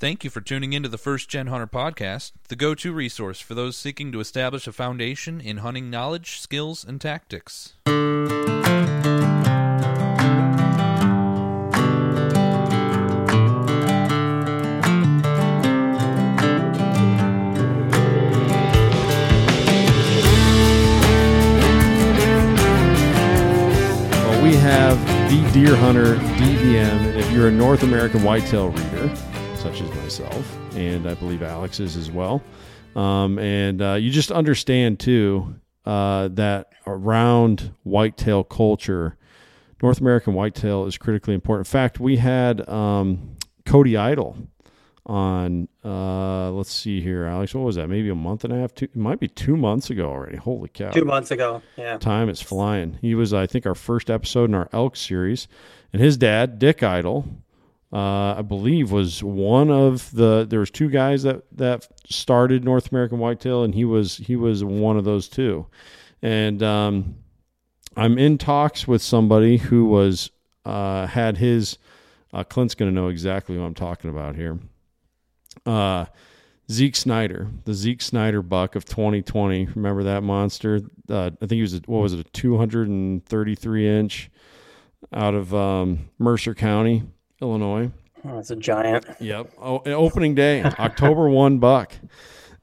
Thank you for tuning into the First Gen Hunter podcast, the go to resource for those seeking to establish a foundation in hunting knowledge, skills, and tactics. Well, we have the Deer Hunter DVM, and if you're a North American whitetail reader, such as myself, and I believe Alex is as well, um, and uh, you just understand too uh, that around whitetail culture, North American whitetail is critically important. In fact, we had um, Cody Idol on uh let's see here alex what was that maybe a month and a half two it might be two months ago already holy cow Two months ago. Yeah. time is flying. He was, I think, our first episode in our elk series, and his dad, Dick Idol, uh, I believe, was one of the. There was two guys that that started North American Whitetail, and he was he was one of those two. And um, I'm in talks with somebody who was uh, had his. Uh, Clint's going to know exactly what I'm talking about here. Uh, Zeke Snyder, the Zeke Snyder buck of 2020. Remember that monster? Uh, I think he was a, what was it, a 233 inch out of um, Mercer County, Illinois. Oh, it's a giant. Yep. Oh, opening day, October one buck,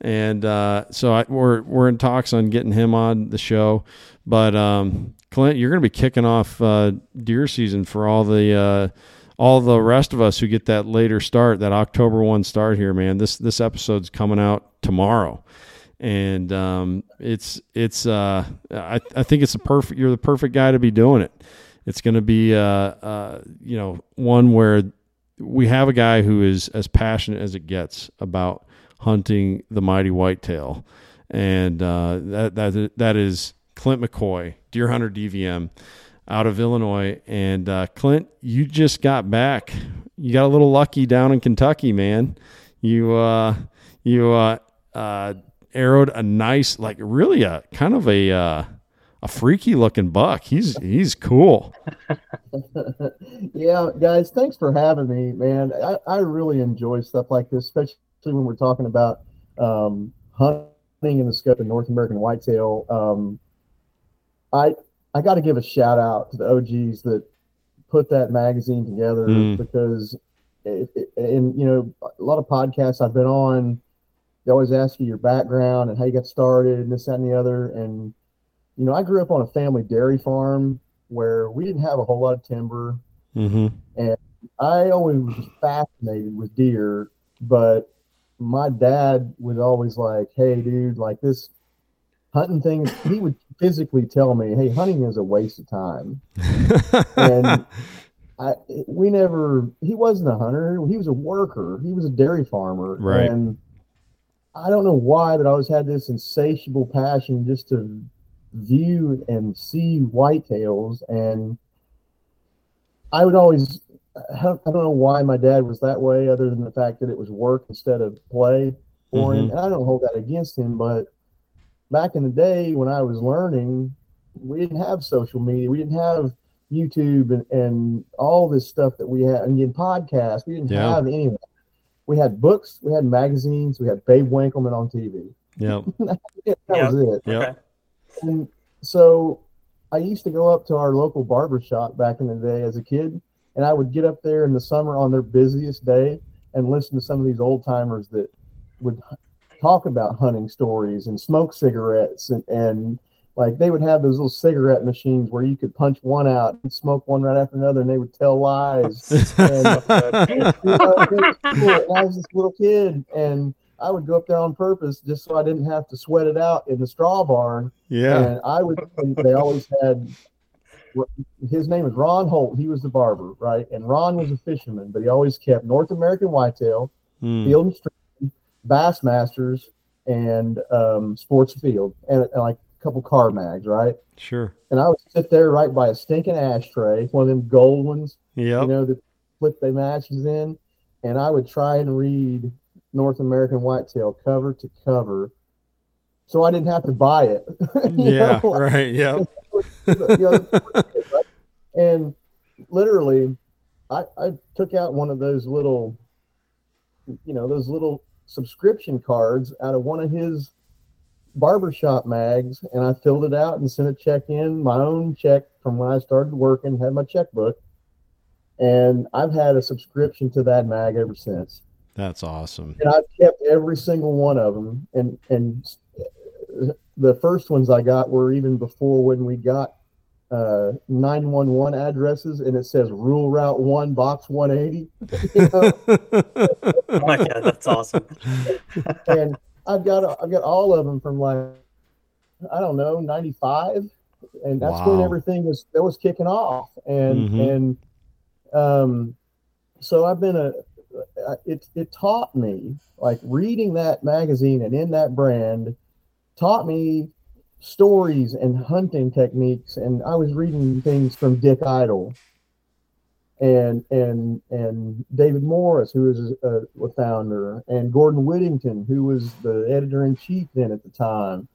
and uh, so I, we're we're in talks on getting him on the show. But um, Clint, you're going to be kicking off uh, deer season for all the uh, all the rest of us who get that later start, that October one start here, man. This this episode's coming out tomorrow. And um, it's it's uh, I, I think it's a perfect you're the perfect guy to be doing it. It's going to be uh, uh, you know one where we have a guy who is as passionate as it gets about hunting the mighty whitetail, and uh, that that that is Clint McCoy, deer hunter DVM, out of Illinois. And uh, Clint, you just got back. You got a little lucky down in Kentucky, man. You uh, you uh, uh, arrowed a nice, like really a kind of a uh, a freaky looking buck. He's he's cool. yeah, guys, thanks for having me, man. I, I really enjoy stuff like this, especially when we're talking about um, hunting in the scope of North American whitetail. Um, I I got to give a shout out to the OGs that put that magazine together Mm. because, it, it, and you know, a lot of podcasts I've been on, they always ask you your background and how you got started and this, that, and the other. And you know, I grew up on a family dairy farm where we didn't have a whole lot of timber. Mm-hmm. And I always was fascinated with deer, but my dad was always like, "Hey, dude, like this hunting thing." He would physically tell me, "Hey, hunting is a waste of time." And I, we never. He wasn't a hunter. He was a worker. He was a dairy farmer, Right. and I don't know why, but I always had this insatiable passion just to view and see whitetails, and I would always. I don't know why my dad was that way, other than the fact that it was work instead of play for him. Mm-hmm. And I don't hold that against him, but back in the day when I was learning, we didn't have social media. We didn't have YouTube and, and all this stuff that we had, and again, podcasts. We didn't Yeah. have any. We had books, we had magazines, we had Babe Winkelman on TV. Yep. Yeah, that was it. Yep. Okay. And so I used to go up to our local barber shop back in the day as a kid, and I would get up there in the summer on their busiest day and listen to some of these old timers that would talk about hunting stories and smoke cigarettes and, and like they would have those little cigarette machines where you could punch one out and smoke one right after another and they would tell lies. and, uh, you know. And I was this little kid and I would go up there on purpose just so I didn't have to sweat it out in the straw barn yeah. and I would, they always had, his name was Ron Holt. He was the barber, right? And Ron was a fisherman, but he always kept North American whitetail, Mm. field and stream, Bassmasters, and um, Sports Afield, and, and like a couple car mags, right? Sure. And I would sit there right by a stinking ashtray, one of them gold ones, Yep. you know, that flip they matches in, and I would try and read North American whitetail cover to cover, so I didn't have to buy it. Yeah. know, Right. Yep. you know, and literally, I, I took out one of those little you know, those little subscription cards out of one of his barbershop mags and I filled it out and sent a check in, my own check from when I started working, had my checkbook. And I've had a subscription to that mag ever since. That's awesome. And I've kept every single one of them. And and the first ones I got were even before when we got uh 911 addresses and it says rule route 1 box 180 you know? Oh my god, that's awesome. and I've got I've got all of them from like I don't know 95 and that's when everything was that was kicking off and Mhm. and um so I've been a Uh, it it taught me like reading that magazine and in that brand taught me stories and hunting techniques. And I was reading things from Dick Idol and and and David Morris, who was a, a founder, and Gordon Whittington, who was the editor in chief then at the time,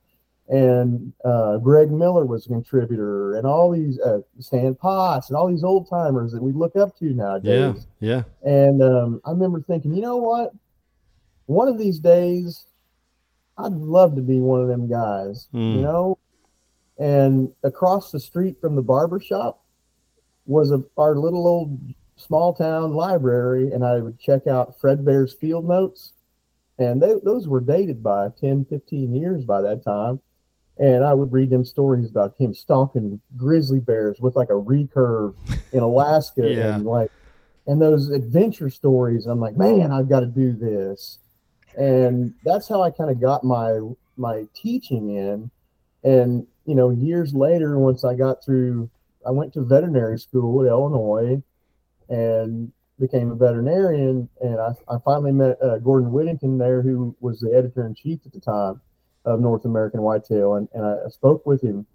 and uh, Greg Miller was a contributor, and all these uh, Stan Potts and all these old timers that we look up to yeah, nowadays. yeah. And um, I remember thinking, you know what? One of these days, I'd love to be one of them guys, Mm. you know? And across the street from the barber shop was a, our little old small town library, and I would check out Fred Bear's field notes. And they, those were dated by 10, 15 years by that time. And I would read them stories about him stalking grizzly bears with like a recurve in Alaska Yeah. and like and those adventure stories. I'm like, man, I've got to do this. And that's how I kind of got my my teaching in. And you know, years later, once I got through, I went to veterinary school at Illinois, and became a veterinarian. And I, I finally met uh, Gordon Whittington there, who was the editor in chief at the time of North American Whitetail, and, and I spoke with him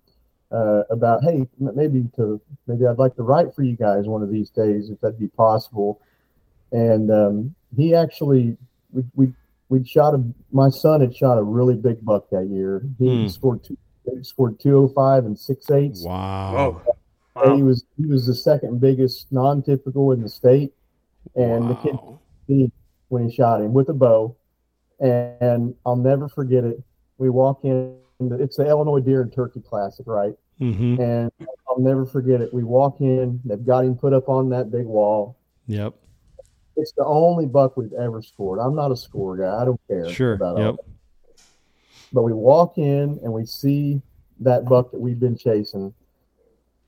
uh, about, hey, maybe to maybe I'd like to write for you guys one of these days if that'd be possible. And um, he actually, we we we shot a. My son had shot a really big buck that year. He Hmm. scored two. Scored two oh five and six eighths. Wow. Whoa. And he was he was the second biggest non-typical in the state, and the kid Wow. when he shot him with a bow. And I'll never forget it. We walk in. It's the Illinois Deer and Turkey Classic, right? Mm-hmm. And I'll never forget it. We walk in. They've got him put up on that big wall. Yep. It's the only buck we've ever scored. I'm not a score guy. I don't care Sure. about Yep. But we walk in and we see that buck that we've been chasing.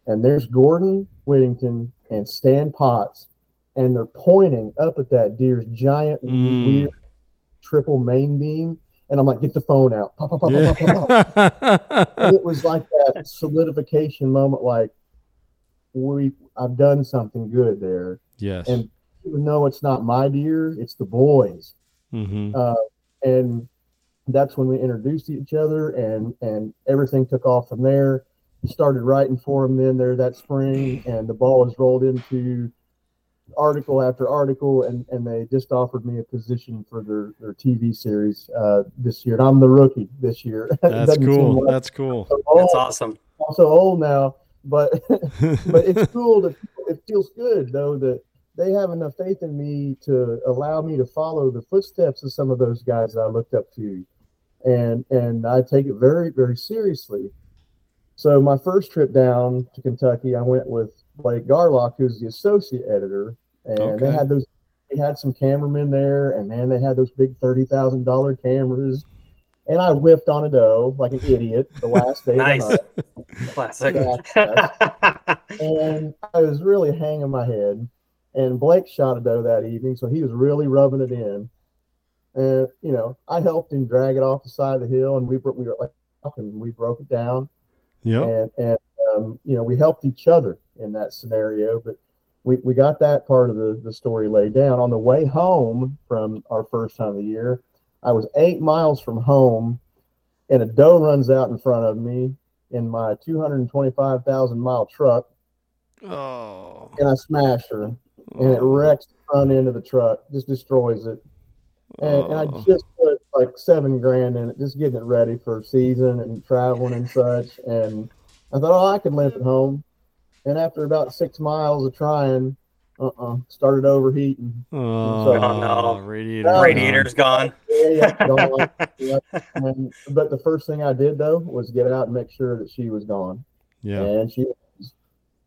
And there's Gordon Whittington and Stan Potts. And they're pointing up at that deer's giant Mm. weird triple main beam. And I'm like, get the phone out. Pop, pop, pop. Yeah. And it was like that solidification moment, like we I've done something good there. yes. And even though it's not my deer, it's the boys. mm-hmm. Uh, and that's when we introduced each other and and everything took off from there started writing for them then there that spring and the ball was rolled into article after article and and they just offered me a position for their their tv series uh this year and i'm the rookie this year That's cool. like That's cool. I'm old, That's awesome. I'm so old now but but it's cool that it feels good though that they have enough faith in me to allow me to follow the footsteps of some of those guys that I looked up to, and and I take it very very seriously. So my first trip down to Kentucky, I went with Blake Garlock, who's the associate editor, and Okay. they had those. They had some cameramen there, and man, they had those big thirty thousand dollar cameras. And I whipped on a doe like an idiot the last day. Nice. Of the Classic. and I was really hanging my head. And Blake shot a doe that evening, so he was really rubbing it in. And you know, I helped him drag it off the side of the hill, and we bro- we were like, and we broke it down, Yeah. and and um, you know, we helped each other in that scenario. But we, we got that part of the, the story laid down. On the way home from our first time of the year, I was eight miles from home, and a doe runs out in front of me in my 225,000 mile truck Oh. and I smash her, and it oh. wrecks the front end of the truck, just destroys it. And, and I Oh. just put like seven grand in it, just getting it ready for season and traveling and such. And I thought, oh, I could limp it home. And after about six miles of trying, uh-uh, started overheating. Oh, no. radiator. Oh, Radiator's gone. Yeah, yeah, gone. Yeah. And, but the first thing I did though was get out and make sure that she was gone, Yeah. and she was.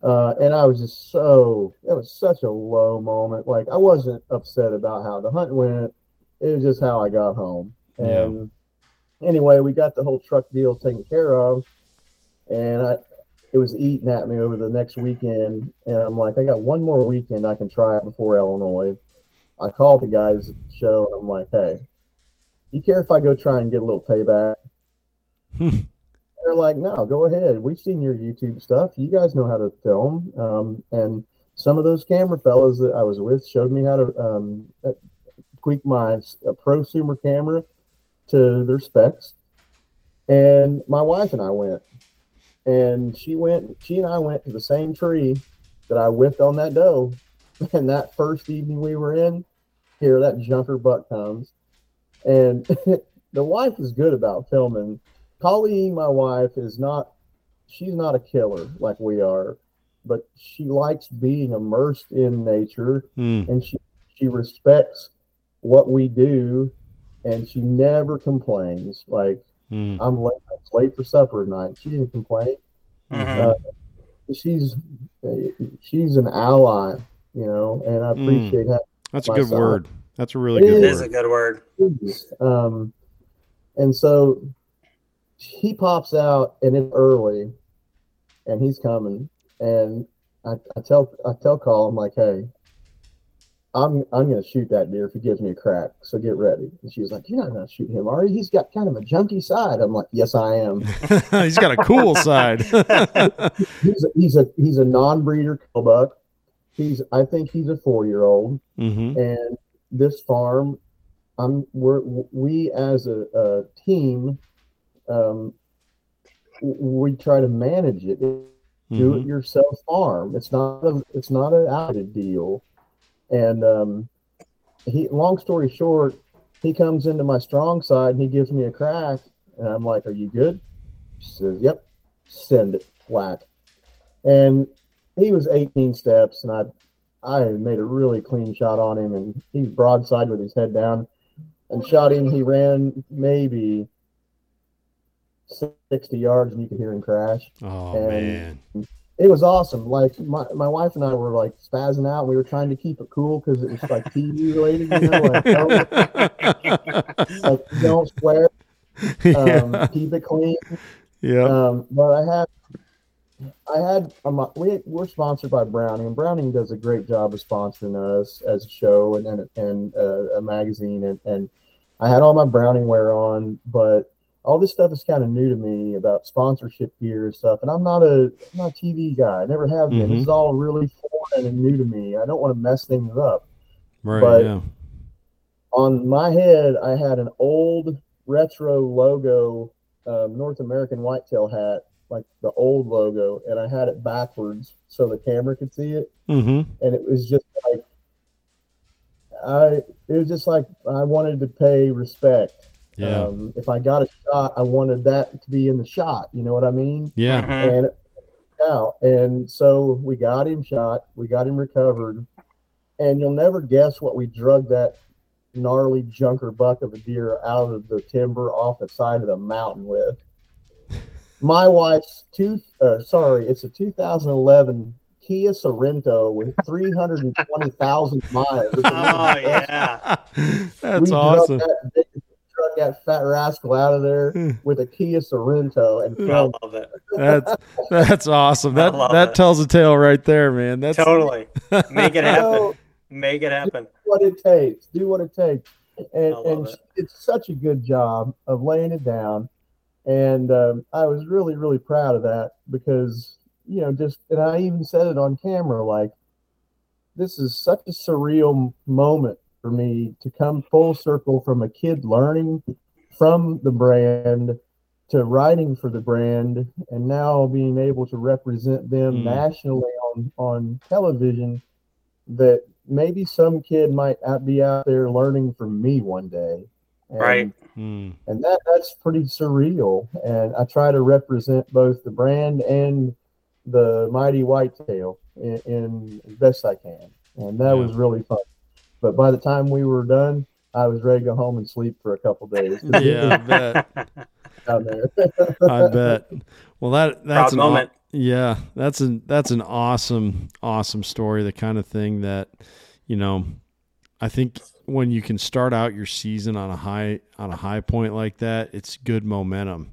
Uh, and I was just so it was such a low moment. Like I wasn't upset about how the hunt went. It was just how I got home. Yeah. And anyway, we got the whole truck deal taken care of, and I it was eating at me over the next weekend, and I'm like, I got one more weekend I can try it before Illinois. I called the guys at the show, and I'm like, hey, you care if I go try and get a little payback? They're like, no, go ahead. We've seen your YouTube stuff. You guys know how to film. Um, and some of those camera fellows that I was with showed me how to um, tweak my uh, prosumer camera to their specs. And my wife and I went, and she went. She and I went to the same tree that I whipped on that doe. And that first evening we were in, here that junker buck comes, and the wife is good about filming. Colleen, my wife, is not. She's not a killer like we are, but she likes being immersed in nature, Mm. and she she respects what we do, and she never complains. Like Mm. I'm late, it's late for supper tonight. She didn't complain. Mhm. Uh, she's she's an ally, you know, and I Mm. appreciate how That's a good side. word. That's a really It good It is a good word. Um, and so he pops out and it's early, and he's coming, and I, I tell I tell Call I'm like, hey, I'm I'm gonna shoot that deer if he gives me a crack. So get ready. And she's like, you're not gonna shoot him, are you? He's got kind of a junky side. I'm like, yes, I am. He's got a cool side. He's a, he's a he's a non-breeder kill buck. He's I think he's a four year old. hmm and this farm i'm we're we as a, a team um we try to manage it do Mm-hmm. it yourself farm it's not a it's not an outed deal and um he long story short he comes into my strong side and he gives me a crack and i'm like are you good she says yep send it whack and he was 18 steps and i I made a really clean shot on him, and he's broadside with his head down, and shot him. He ran maybe sixty yards, and you could hear him crash. Oh And- man. It was awesome. Like my, my wife and I were like spazzing out. We were trying to keep it cool because it was like TV related, you know, like don't, like, don't swear, um, yeah. keep it clean. yeah. Um, but I had, I had, um, we, we're sponsored by Browning, and Browning does a great job of sponsoring us as a show and and, and uh, a magazine. And, and I had all my Browning wear on, but all this stuff is kind of new to me about sponsorship gear and stuff. And I'm not a, I'm not a TV guy. I never have been. Mhm. This is all really foreign and new to me. I don't want to mess things up right. but- yeah. on my head, I had an old retro logo, um, North American whitetail hat, like the old logo, and I had it backwards so the camera could see it. Mm-hmm. And it was just like, I, it was just like I wanted to pay respect. Yeah. Um, if I got a shot, I wanted that to be in the shot. You know what I mean? yeah. Mhm. and out. And so we got him shot, we got him recovered, and you'll never guess what we drug that gnarly junker buck of a deer out of the timber off the side of the mountain with. My wife's two, uh, sorry, it's a 2011 Kia Sorento with 320,000 miles. Oh yeah. That's we awesome. That, big- drug that fat rascal out of there with a Kia Sorento and I love it. That's that's awesome. That that it. tells a tale right there, man. That's Totally. Make it happen. So, Make it happen. what it takes. Do what it takes. And, and it. it's such a good job of laying it down. And um, I was really, really proud of that because, you know, just, and I even said it on camera like, this is such a surreal moment for me to come full circle from a kid learning from the brand to writing for the brand and now being able to represent them Mm. nationally on, on television that maybe some kid might be out there learning from me one day. And, Right. Mm, And that that's pretty surreal. And I try to represent both the brand and the mighty whitetail in, in best I can. and that Yeah. was really fun. But by the time we were done, I was ready to go home and sleep for a couple days. Yeah, I bet. down there. I bet. Well, that that's Proud an aw- moment. yeah, that's an that's an awesome awesome story. The kind of thing that you know, I think when you can start out your season on a high on a high point like that, it's good momentum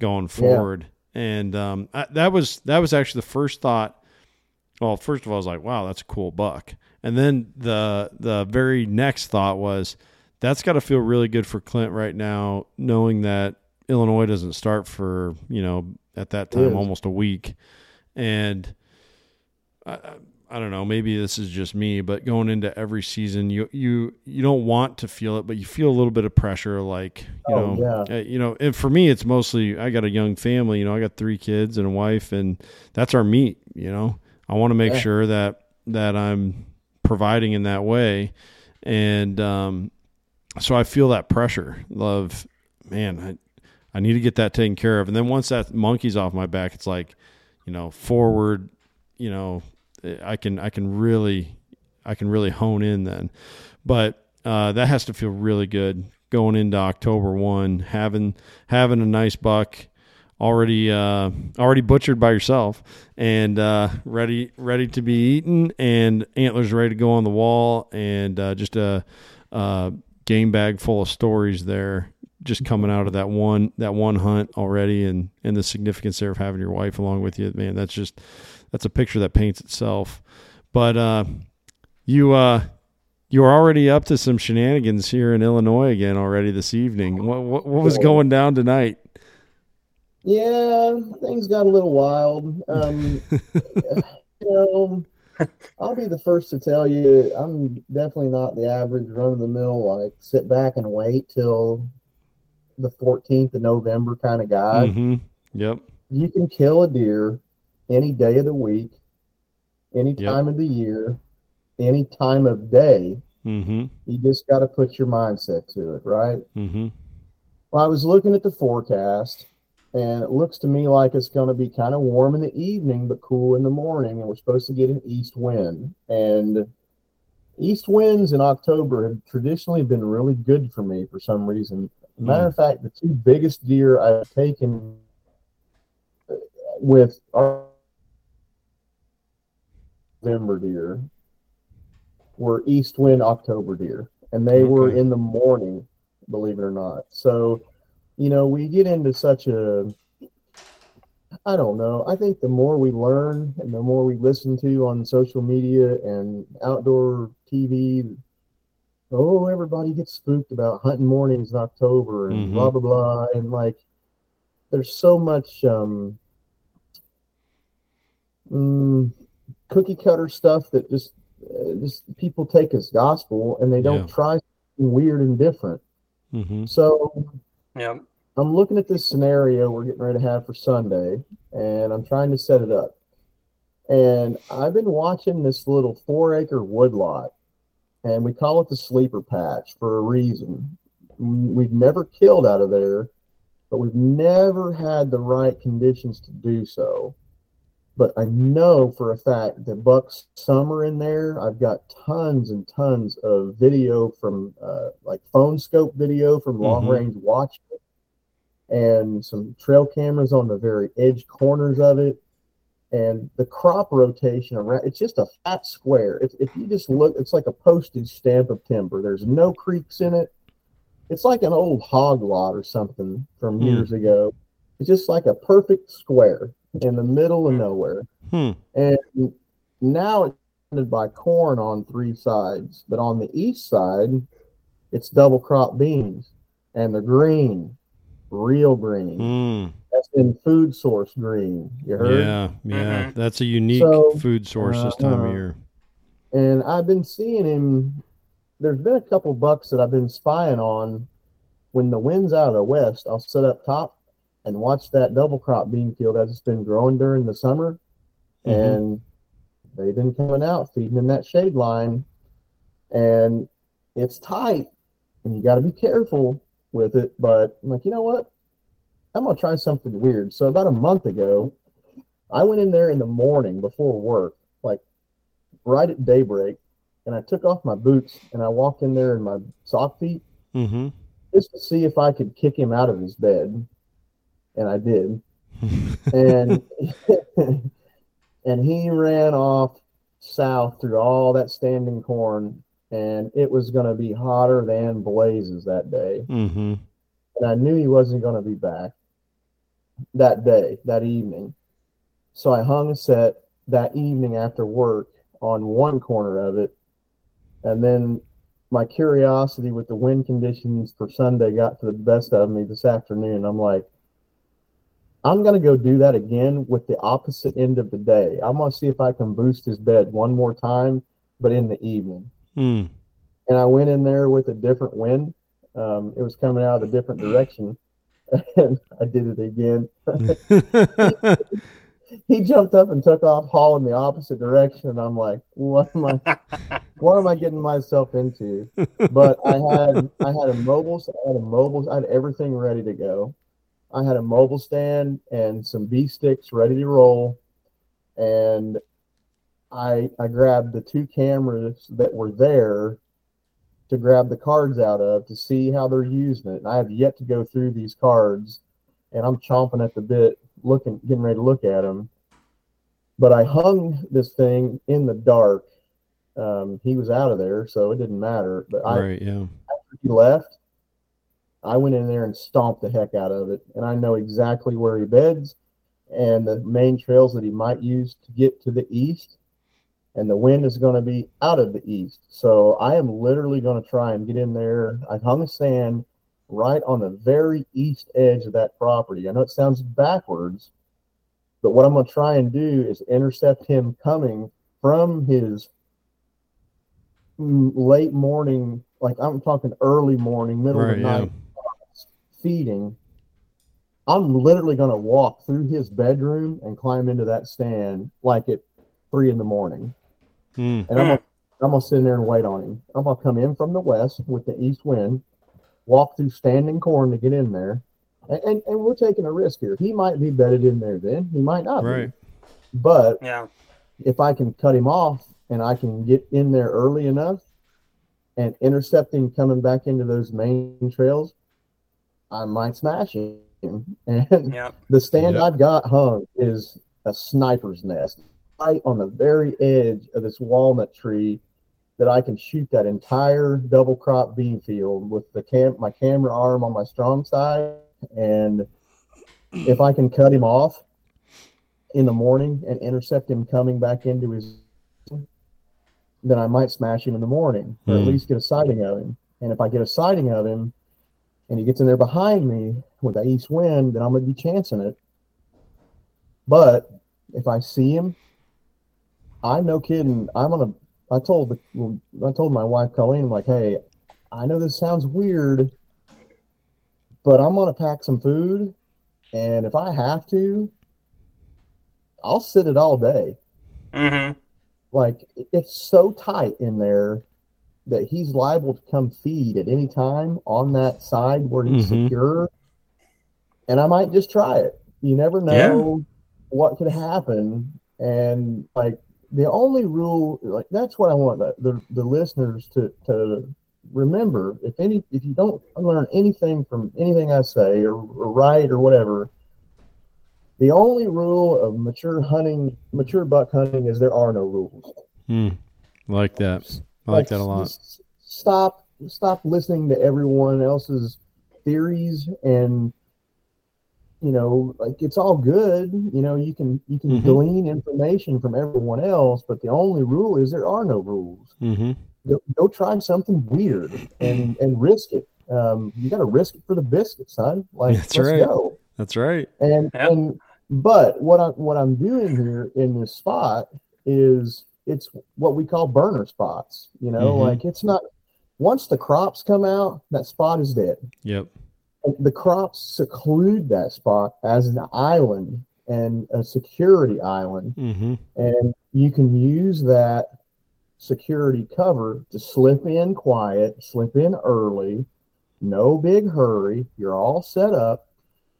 going forward. And um, I, that was that was actually the first thought. Well, first of all, I was like, "Wow, that's a cool buck," and then the the very next thought was, "That's got to feel really good for Clint right now, knowing that Illinois doesn't start for you know at that time almost a week, and I, I- I don't know, maybe this is just me, but going into every season, you you you don't want to feel it, but you feel a little bit of pressure, like you Oh, know, uh, you know. And for me, it's mostly I got a young family, you know, I got three kids and a wife, and that's our meat, you know. I want to make Yeah. sure that that I'm providing in that way, and um, so I feel that pressure of man, I I need to get that taken care of. And then once that monkey's off my back, it's like, you know, forward, you know, I can I can really I can really hone in then. But uh, that has to feel really good going into October one, having having a nice buck already uh, already butchered by yourself and uh, ready ready to be eaten and antlers ready to go on the wall and uh, just a, a game bag full of stories there just coming out of that one that one hunt already and and the significance there of having your wife along with you man that's just that's a picture that paints itself but uh you uh you were already up to some shenanigans here in Illinois again already this evening. What what, what was going down tonight? Yeah, things got a little wild. Um, you know, I'll be the first to tell you, I'm definitely not the average run of the mill, like sit back and wait till the 14th of November kind of guy. hmm Yep. You can kill a deer any day of the week, any Yep. time of the year, any time of day. hmm You just got to put your mindset to it, right? hmm Well, I was looking at the forecast, and it looks to me like it's going to be kind of warm in the evening, but cool in the morning, and we're supposed to get an east wind. And east winds in October have traditionally been really good for me for some reason. Matter of hmm. fact, the two biggest deer I've taken with our November deer were east wind October deer, and they were in the morning, believe it or not. So, you know, we get into such a I don't know. I think the more we learn and the more we listen to on social media and outdoor TV, oh, everybody gets spooked about hunting mornings in October and Mhm. blah blah blah, and like, there's so much um, mm, cookie cutter stuff that just uh, just people take as gospel, and they don't Yeah. try weird and different. hmm So Yeah. I'm looking at this scenario we're getting ready to have for Sunday, and I'm trying to set it up. And I've been watching this little four acre woodlot, and we call it the sleeper patch for a reason. We've never killed out of there, but we've never had the right conditions to do so. But I know for a fact that Buck's summer in there, I've got tons and tons of video from uh, like phone scope video from long Mhm. range watch and some trail cameras on the very edge corners of it. And the crop rotation around it's just a fat square. If, if you just look, it's like a postage stamp of timber. There's no creeks in it. It's like an old hog lot or something from Hmm. years ago. It's just like a perfect square in the middle of nowhere. Hmm. And now it's surrounded by corn on three sides, but on the east side, it's double crop beans, and they're green, real green. Mm. That's in food source green. You heard? Yeah, yeah. Mhm. That's a unique So, food source this time of uh, year. And I've been seeing him. There's been a couple bucks that I've been spying on. When the wind's out of the west, I'll sit up top and watch that double crop bean field as it's been growing during the summer. Mhm. And they've been coming out feeding in that shade line. And it's tight and you got to be careful with it. But I'm like, you know what? I'm going to try something weird. So about a month ago, I went in there in the morning before work, like right at daybreak, and I took off my boots and I walked in there in my sock feet Mm-hmm. just to see if I could kick him out of his bed, and I did. and and he ran off south through all that standing corn, and it was going to be hotter than blazes that day. mm-hmm. And I knew he wasn't going to be back that day, that evening. So I hung a set that evening after work on one corner of it, and then my curiosity with the wind conditions for Sunday got to the best of me this afternoon. I'm like, I'm gonna go do that again with the opposite end of the day. I'm gonna see if I can boost his bed one more time, but in the evening. Mm. And I went in there with a different wind. Um, it was coming out of a different direction, and I did it again. he jumped up and took off hauling the opposite direction and i'm like what am i what am i getting myself into but i had i had a mobile i had a mobile i had everything ready to go i had a mobile stand and some b sticks ready to roll and i i grabbed the two cameras that were there to grab the cards out of to see how they're using it and i have yet to go through these cards and i'm chomping at the bit looking, getting ready to look at them. But I hung this thing in the dark. Um, he was out of there, so it didn't matter. But I, right. Yeah. after he left, I went in there and stomped the heck out of it, and I know exactly where he beds and the main trails that he might use to get to the east. And the wind is going to be out of the east, so I am literally going to try and get in there. I hung a sand right on the very east edge of that property. I know it sounds backwards, but what I'm going to try and do is intercept him coming from his late morning, like I'm talking early morning, middle of Right. the Yeah. Night, feeding. I'm literally going to walk through his bedroom and climb into that stand like at three in the morning. Mm. And I'm gonna, I'm gonna sit in there and wait on him. I'm gonna come in from the west with the east wind, walk through standing corn to get in there, and, and, and we're taking a risk here. He might be bedded in there then, he might not. be. But Yeah. if I can cut him off and I can get in there early enough and intercept him coming back into those main trails, I might smash him. And Yeah. the stand Yep. I've got hung is a sniper's nest, right on the very edge of this walnut tree that I can shoot that entire double crop bean field with the cam my camera arm on my strong side. And if I can cut him off in the morning and intercept him coming back into his then I might smash him in the morning or at Hmm. least get a sighting of him. And if I get a sighting of him and he gets in there behind me with the east wind, then I'm gonna be chancing it. But if I see him, I'm no kidding. I'm gonna. I told the. I told my wife Colleen, I'm like, hey, I know this sounds weird, but I'm gonna pack some food, and if I have to, I'll sit it all day. Mm-hmm. Like it's so tight in there that he's liable to come feed at any time on that side where he's Mhm. secure. And I might just try it. You never know what could happen. And like the only rule, like that's what I want the, the, the listeners to, to remember. If any, if you don't learn anything from anything I say or, or write or whatever, the only rule of mature hunting, mature buck hunting is there are no rules. Mm. Like that. I like that a lot. Stop stop listening to everyone else's theories and you know, like it's all good. You know, you can you can Mhm. glean information from everyone else, but the only rule is there are no rules. Mm-hmm. Go, go try something weird and and risk it. Um, you got to risk it for the biscuit, son. Like That's let's right. go. That's right. And Yep. and but what I what I'm doing here in this spot is it's what we call burner spots. You know, Mhm. like it's not once the crops come out, that spot is dead. Yep. The crops seclude that spot as an island and a security island, Mm-hmm. and you can use that security cover to slip in quiet, slip in early, no big hurry. You're all set up.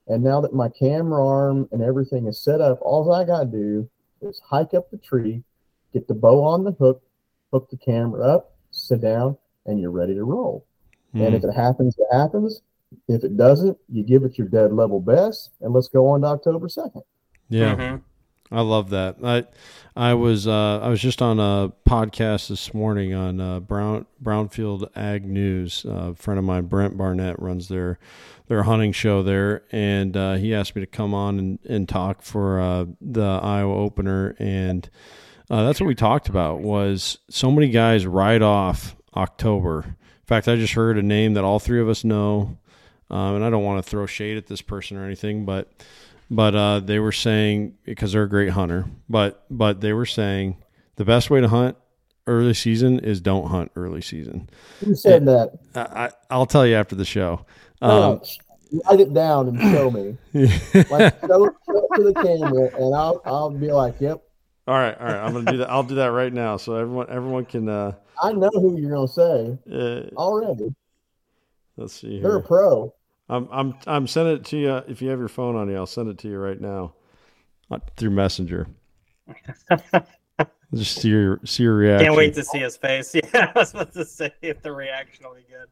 And now that my camera arm and everything is set up, all I got to do is hike up the tree, get the bow on the hook, hook the camera up, sit down, and you're ready to roll. And Mm. if it happens, it happens. If it doesn't, you give it your dead level best, and let's go on to October second. yeah. Mhm. I love that. I I was uh, I was just on a podcast this morning on uh, Brown Brownfield Ag News. Uh, a friend of mine, Brent Barnett, runs their their hunting show there, and uh, he asked me to come on and, and talk for uh, the Iowa opener, and uh, that's what we talked about. Was so many guys right off October. In fact, I just heard a name that all three of us know, um, and I don't want to throw shade at this person or anything, but but uh, they were saying because they're a great hunter, but but they were saying the best way to hunt early season is don't hunt early season. Who said that? I, I, I'll tell you after the show. Um, write it down and show me. Like show, show it to the camera, and I'll I'll be like, "Yep, all right, all right. I'm gonna do that. I'll do that right now, so everyone everyone can. Uh, I know who you're gonna say uh, already. let's see They're a pro." I'm I'm I'm sending it to you. If you have your phone on you, I'll send it to you right now through Messenger. Just see your see your reaction. Can't wait to see his face. Yeah, I was about to say if the reaction will be good.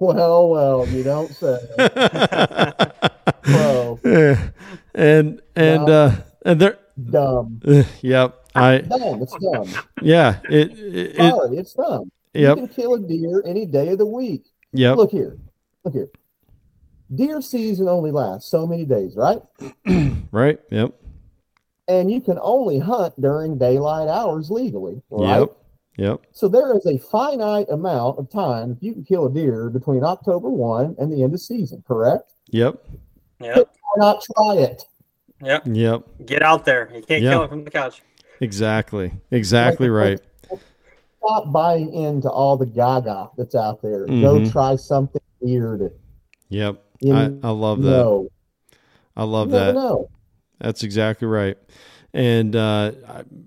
Well, well, you don't say. Pro, Yeah. and and No. uh and there dumb, uh, yep i dumb. It's dumb. yeah it, it, it Sorry, it's dumb. yep You can kill a deer any day of the week. yep Look here, look here. Deer season only lasts so many days, right? right yep And you can only hunt during daylight hours legally, right? yep yep So there is a finite amount of time If you can kill a deer between October 1 and the end of season, correct? yep Yep. Why not try it? Yep. yep Get out there. You can't Yeah. kill it from the couch. exactly exactly right Stop buying into all the gaga that's out there. Go Mhm. try something weird. yep You I, I love that know. i love that know. That's exactly right. And uh,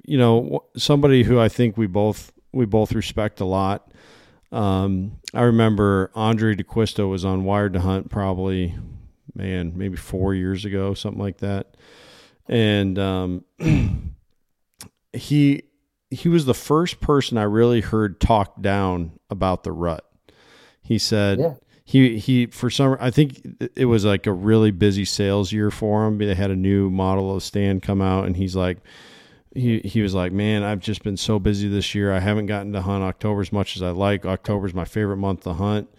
you know, somebody who I think we both we both respect a lot. Um, I remember Andrae D'Acquisto was on Wired to Hunt probably, man, maybe four years ago, something like that. And um, he he was the first person I really heard talk down about the rut. He said Yeah. he he for some I think it was like a really busy sales year for him. They had a new model of stand come out, and he's like. He, he was like, man, I've just been so busy this year. I haven't gotten to hunt October as much as I like. October's my favorite month to hunt.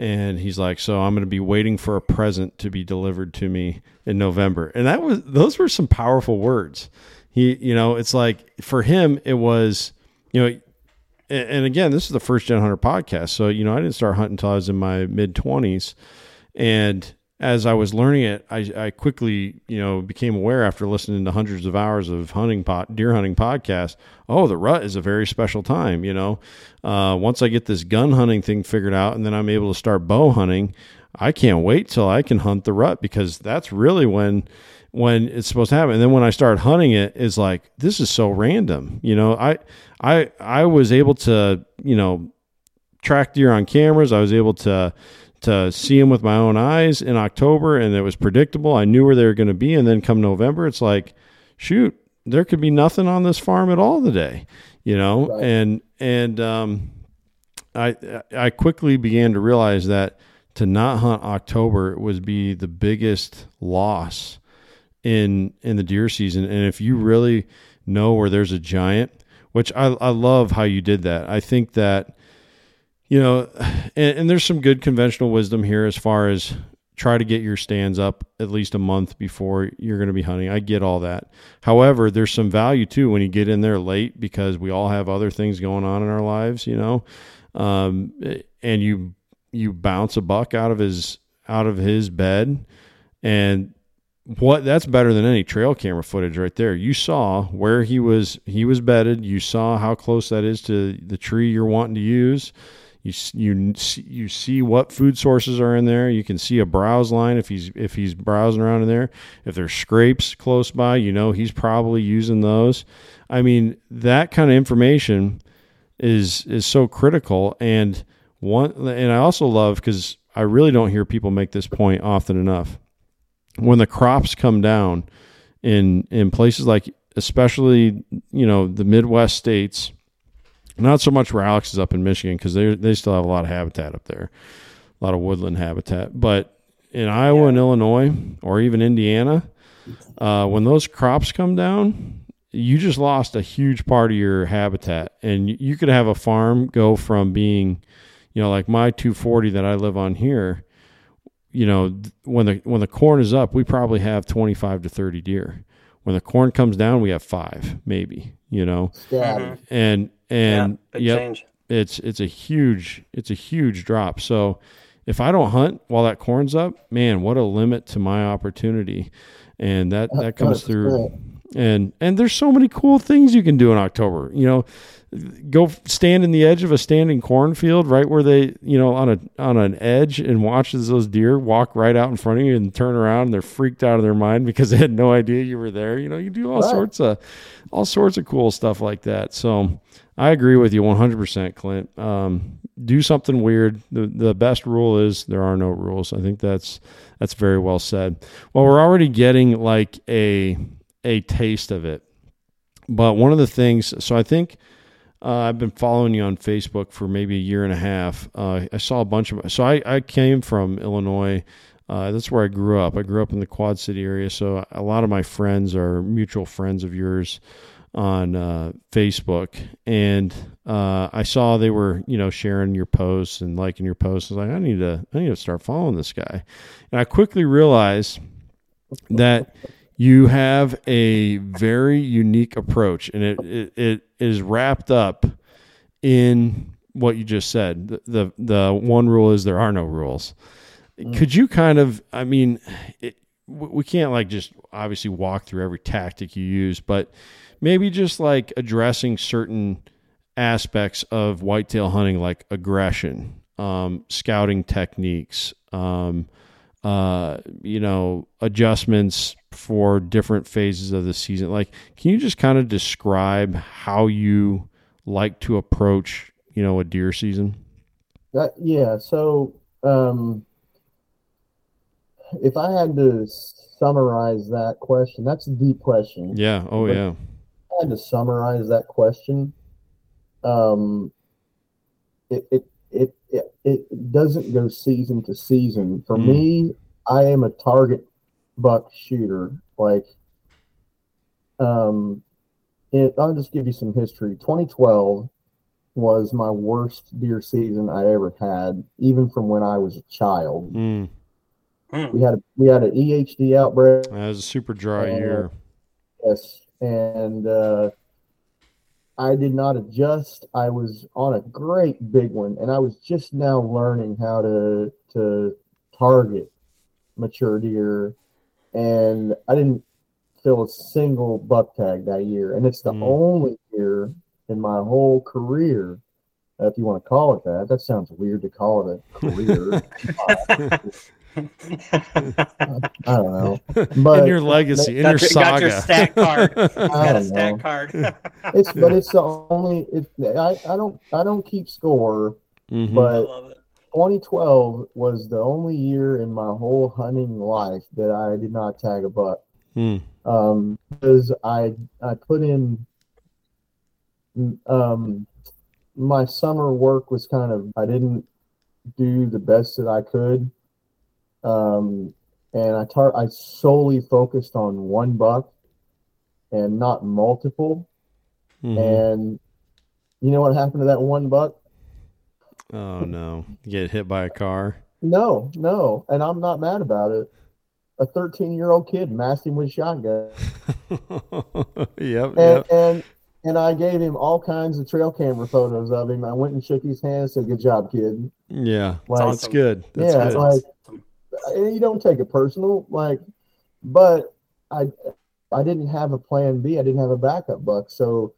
And he's like, so I'm going to be waiting for a present to be delivered to me in November. And that was, those were some powerful words. He, you know, it's like for him, it was, you know, and, again, this is the first Gen Hunter podcast. So, you know, I didn't start hunting until I was in my mid 20s. And as I was learning it, I, I quickly, you know, became aware after listening to hundreds of hours of hunting pot, deer hunting podcasts. Oh, the rut is a very special time. You know, uh, once I get this gun hunting thing figured out, and then I'm able to start bow hunting, I can't wait till I can hunt the rut because that's really when when it's supposed to happen. And then when I start hunting it, it's like this is so random. You know, I I I was able to you know track deer on cameras. I was able to to see them with my own eyes in October, and it was predictable. I knew where they were going to be, and then come November, it's like, shoot, there could be nothing on this farm at all today, you know. Right. And and um, I I quickly began to realize that to not hunt October would be the biggest loss in in the deer season. And if you really know where there's a giant, which I I love how you did that. I think that you know, and, and there's some good conventional wisdom here as far as try to get your stands up at least a month before you're going to be hunting. I get all that. However, there's some value too when you get in there late because we all have other things going on in our lives, you know. Um, and you you bounce a buck out of his out of his bed and what that's better than any trail camera footage right there. You saw where he was he was bedded. You saw how close that is to the tree you're wanting to use. You you you see what food sources are in there. You can see a browse line if he's if he's browsing around in there. If there's scrapes close by, you know he's probably using those. I mean that kind of information is is so critical and one and I also love because I really don't hear people make this point often enough. When the crops come down in in places like especially you know the Midwest states. Not so much where Alex is up in Michigan because they they still have a lot of habitat up there, a lot of woodland habitat. But in Iowa and Illinois or even Indiana, uh, when those crops come down, you just lost a huge part of your habitat, and you, you could have a farm go from being, you know, like my 240 that I live on here. You know, when the when the corn is up, we probably have 25 to 30 deer. When the corn comes down, we have five, maybe. You know, Scattered. and and yeah, yep, change. it's it's a huge it's a huge drop. So if I don't hunt while that corn's up, man, what a limit to my opportunity. And that that comes through 100%. and and there's so many cool things you can do in October. You know, go stand in the edge of a standing cornfield, right where they, you know, on a on an edge, and watch as those deer walk right out in front of you and turn around. And they're freaked out of their mind because they had no idea you were there. You know, you do all Right. sorts of all sorts of cool stuff like that. So I agree with you 100%, Clint. Um, do something weird. The the best rule is there are no rules. I think that's that's very well said. Well, we're already getting like a a taste of it. But one of the things, so I think uh, I've been following you on Facebook for maybe a year and a half. Uh, I saw a bunch of, so I, I came from Illinois. Uh, that's where I grew up. I grew up in the Quad City area. So a lot of my friends are mutual friends of yours on uh, Facebook. And uh, I saw they were, you know, sharing your posts and liking your posts. I was like, I need to, I need to start following this guy. And I quickly realized that you have a very unique approach and it, it, it is wrapped up in what you just said the, the the one rule is there are no rules could you kind of i mean it, we can't like just obviously walk through every tactic you use but maybe just like addressing certain aspects of whitetail hunting like aggression um, scouting techniques um, uh, you know, adjustments for different phases of the season. Like, can you just kind of describe how you like to approach, you know, a deer season? Yeah. So, um, if I had to summarize that question, that's a deep question. Yeah. Oh, But- yeah. If I had to summarize that question, um, it, it, it, it, it doesn't go season to season. For Mm. me, I am a target buck shooter. Like, um, it, I'll just give you some history. 2012 was my worst deer season I ever had, even from when I was a child. Mm. We had a, we had an EHD outbreak. that was a super dry Uh, year. Yes, and uh, I did not adjust. I was on a great big one, and I was just now learning how to to target mature deer, and I didn't fill a single buck tag that year, and it's the Mm. only year in my whole career, if you want to call it that. That sounds weird to call it a career. I don't know, but in your legacy, in your got, your, got your saga. card. I got a don't stat know. card. it's but it's the only it, I, I don't I don't keep score, Mhm. But 2012 was the only year in my whole hunting life that I did not tag a buck. Mm, Um, because I I put in um my summer work was kind of I didn't do the best that I could. Um, and I tar- I solely focused on one buck and not multiple. mhm. And you know what happened to that one buck? oh, no. You get hit by a car. No, no, and I'm not mad about it. A 13 year old kid masked him with shotgun, yep. and Yep. and and I gave him all kinds of trail camera photos of him. I went and shook his hand, and said, "Good job, kid." Yeah. Like, That's good. That's yeah, good. like you don't take it personal, like, but I I didn't have a plan B. I didn't have a backup buck, so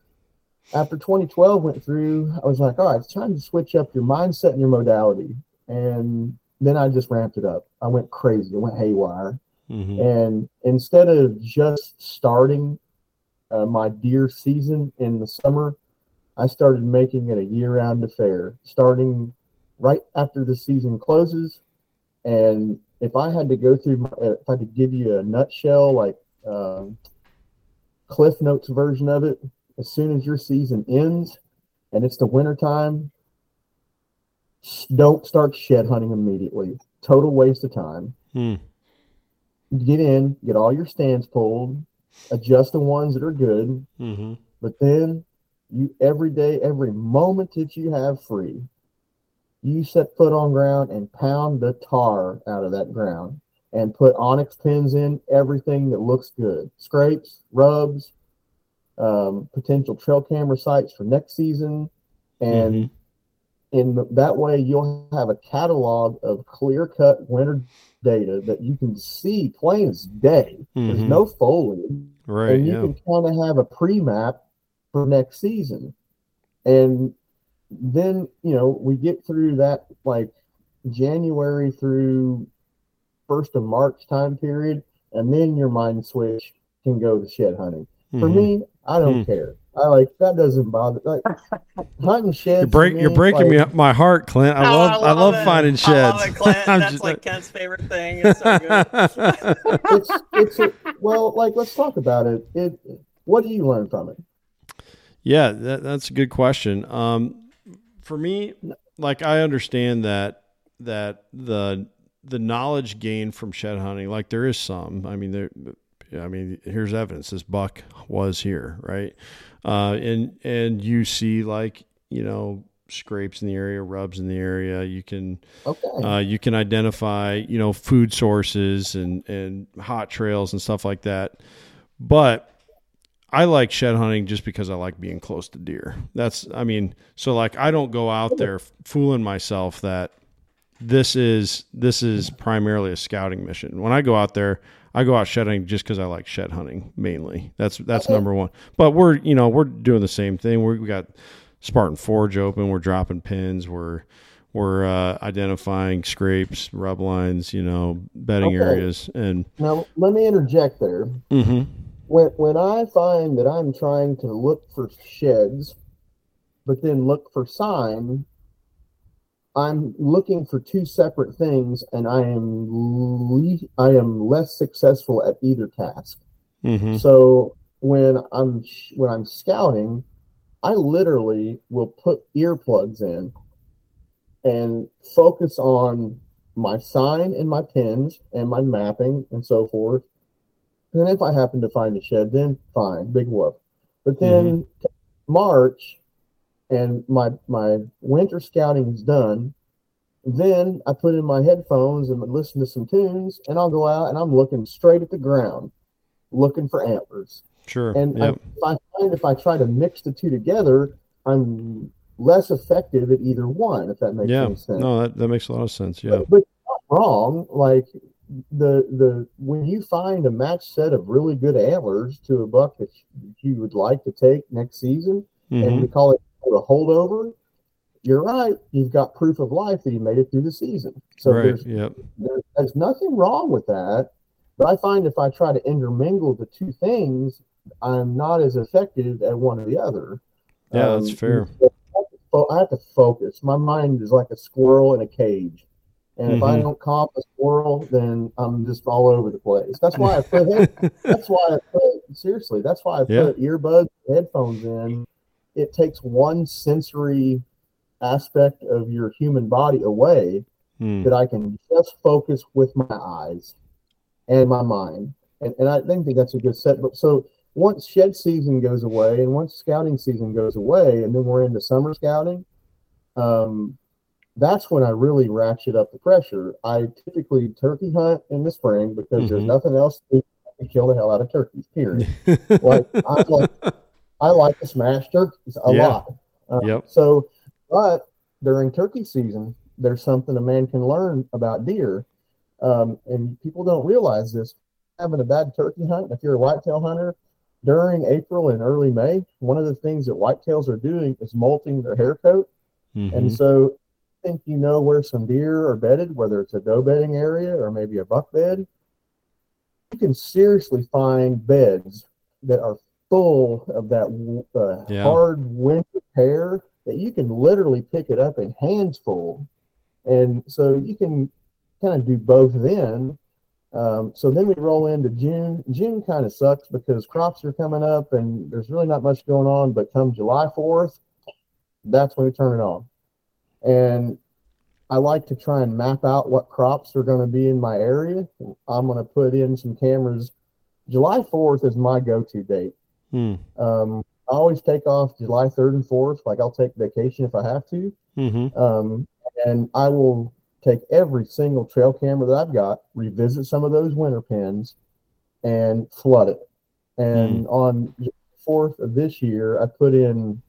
after 2012 went through, I was like, all right, it's time to switch up your mindset and your modality. And then I just ramped it up. I went crazy. I went haywire. Mhm. And instead of just starting uh, my deer season in the summer, I started making it a year round affair, starting right after the season closes. And if I had to go through, my, uh, if I could give you a nutshell, like um, Cliff Notes version of it. As soon as your season ends and it's the winter time, don't start shed hunting immediately. Total waste of time. Hmm. Get in, get all your stands pulled, adjust the ones that are good, Mm-hmm. but then you every day, every moment that you have free, you set foot on ground and pound the tar out of that ground and put onX pins in everything that looks good. Scrapes, rubs, um, potential trail camera sites for next season. And Mhm. in the- that way you'll have a catalog of clear cut winter data that you can see plain as day. There's Mhm. no foliage Right. and you Yeah. can kind of have a pre-map for next season and then you know we get through that like january through first of march time period and then your mind switch can go to shed hunting for Mhm. me i don't Hmm. care i like that doesn't bother like hunting sheds You're break. for You're me, breaking like, me my heart, Clint. I Oh, love. I love, it. finding sheds. I love it, Clint. I'm That's just- like Kent's favorite thing. It's so good. it's it's a, well like let's talk about it it what do you learn from it Yeah, that, that's a good question. Um, for me, like I understand that that the the knowledge gained from shed hunting, like there is some. I mean, there. I mean, here's evidence. This buck was here, right? Uh, and and you see like you know scrapes in the area, rubs in the area. You can okay uh, you can identify you know food sources and and hot trails and stuff like that. But I like shed hunting just because I like being close to deer. That's I mean, so like I don't go out there fooling myself that this is this is primarily a scouting mission. When I go out there, I go out shed hunting just because I like shed hunting mainly. That's that's number one. But we're you know we're doing the same thing. We're, we got Spartan Forge open. We're dropping pins. We're we're uh, identifying scrapes, rub lines, you know, bedding Okay. areas, and now let me interject there hmm when when I find that I'm trying to look for sheds, but then look for sign, I'm looking for two separate things, and I am le- I am less successful at either task. hmm So when I'm sh- when I'm scouting, I literally will put earplugs in and focus on my sign and my pins and my mapping and so forth. And if I happen to find a shed, then fine, big whoop. But then mm-hmm. March and my my winter scouting is done. Then I put in my headphones and listen to some tunes, and I'll go out and I'm looking straight at the ground, looking for antlers. Sure. And I, if I find if I try to mix the two together, I'm less effective at either one. If that makes yeah. any sense. No, that, that makes a lot of sense. Yeah. But, but not wrong. Like the the when you find a match set of really good antlers to a buck that you would like to take next season, and Mhm. we call it a holdover. You're right. You've got proof of life that you made it through the season. So right. there's Yep. there, there's nothing wrong with that. But I find if I try to intermingle the two things, I'm not as effective at one or the other. Yeah, that's fair. so I have to I have to focus. My mind is like a squirrel in a cage. And if I Mhm. don't calm a squirrel, then I'm just all over the place. That's why I put that's why I put seriously, that's why I Yeah. put earbuds, headphones in. It takes one sensory aspect of your human body away Hmm. that I can just focus with my eyes and my mind. And, and I think that that's a good set. But so once shed season goes away and once scouting season goes away, and then we're into summer scouting, um, that's when I really ratchet up the pressure. I typically turkey hunt in the spring because there's Mhm. nothing else to to kill the hell out of turkeys, period. like, I like, I like to smash turkeys a Yeah. lot. Uh, Yep. So, but during turkey season, there's something a man can learn about deer, um, and people don't realize this. Having a bad turkey hunt, if you're a whitetail hunter, during April and early May, one of the things that whitetails are doing is molting their hair coat, Mhm. and so think you know where some deer are bedded, whether it's a doe bedding area or maybe a buck bed. You can seriously find beds that are full of that uh, Yeah. hard winter hair that you can literally pick it up in hands full. And so you can kind of do both then. Um, so then we roll into June. June kind of sucks because crops are coming up and there's really not much going on. But come July 4th, that's when we turn it on. And I like to try and map out what crops are going to be in my area. I'm going to put in some cameras. July 4th is my go to date. Hmm. Um, I always take off July 3rd and 4th. Like I'll take vacation if I have to. Mm-hmm. Um, and I will take every single trail camera that I've got, revisit some of those winter pins, and flood it. And on the 4th of this year, I put in,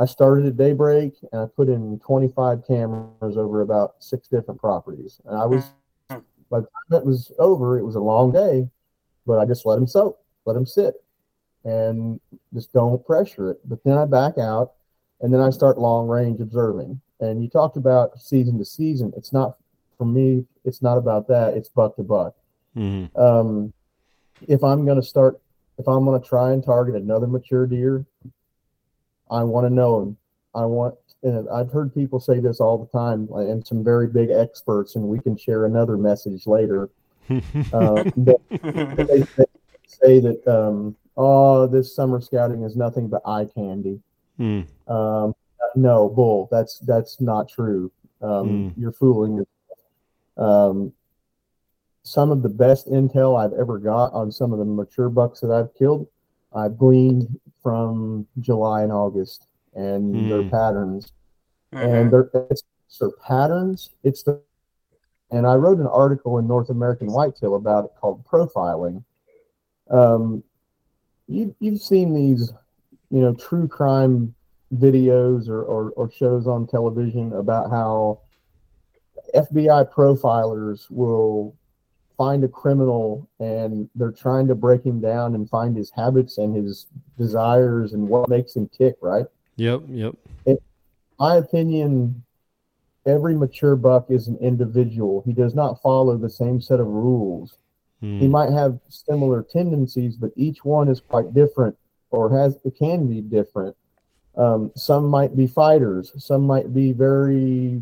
I started at daybreak and I put in 25 cameras over about six different properties. And I was, by the time it was over, it was a long day, but I just let them soak, let them sit, and just don't pressure it. But then I back out and then I start long range observing. And you talked about season to season. It's not for me. It's not about that. It's buck to buck. Mm-hmm. Um, if I'm going to start, if I'm going to try and target another mature deer, I want to know him. I want. And I've heard people say this all the time, and some very big experts, and we can share another message later. That they say, that um, oh, this summer scouting is nothing but eye candy. Mm. Um, no, bull. That's that's not true. Um, You're fooling yourself. Um, some of the best intel I've ever got on some of the mature bucks that I've killed, I've gleaned from July and August and their Hmm. patterns. Mm-hmm. And their it's their patterns. It's the and I wrote an article in North American Whitetail about it called profiling. Um, you you've seen these, you know, true crime videos or, or, or shows on television about how FBI profilers will find a criminal and they're trying to break him down and find his habits and his desires and what makes him tick, right? Yep. Yep. my opinion, every mature buck is an individual. He does not follow the same set of rules. He Mm. might have similar tendencies, but each one is quite different or has it can be different. Um, some might be fighters, some might be very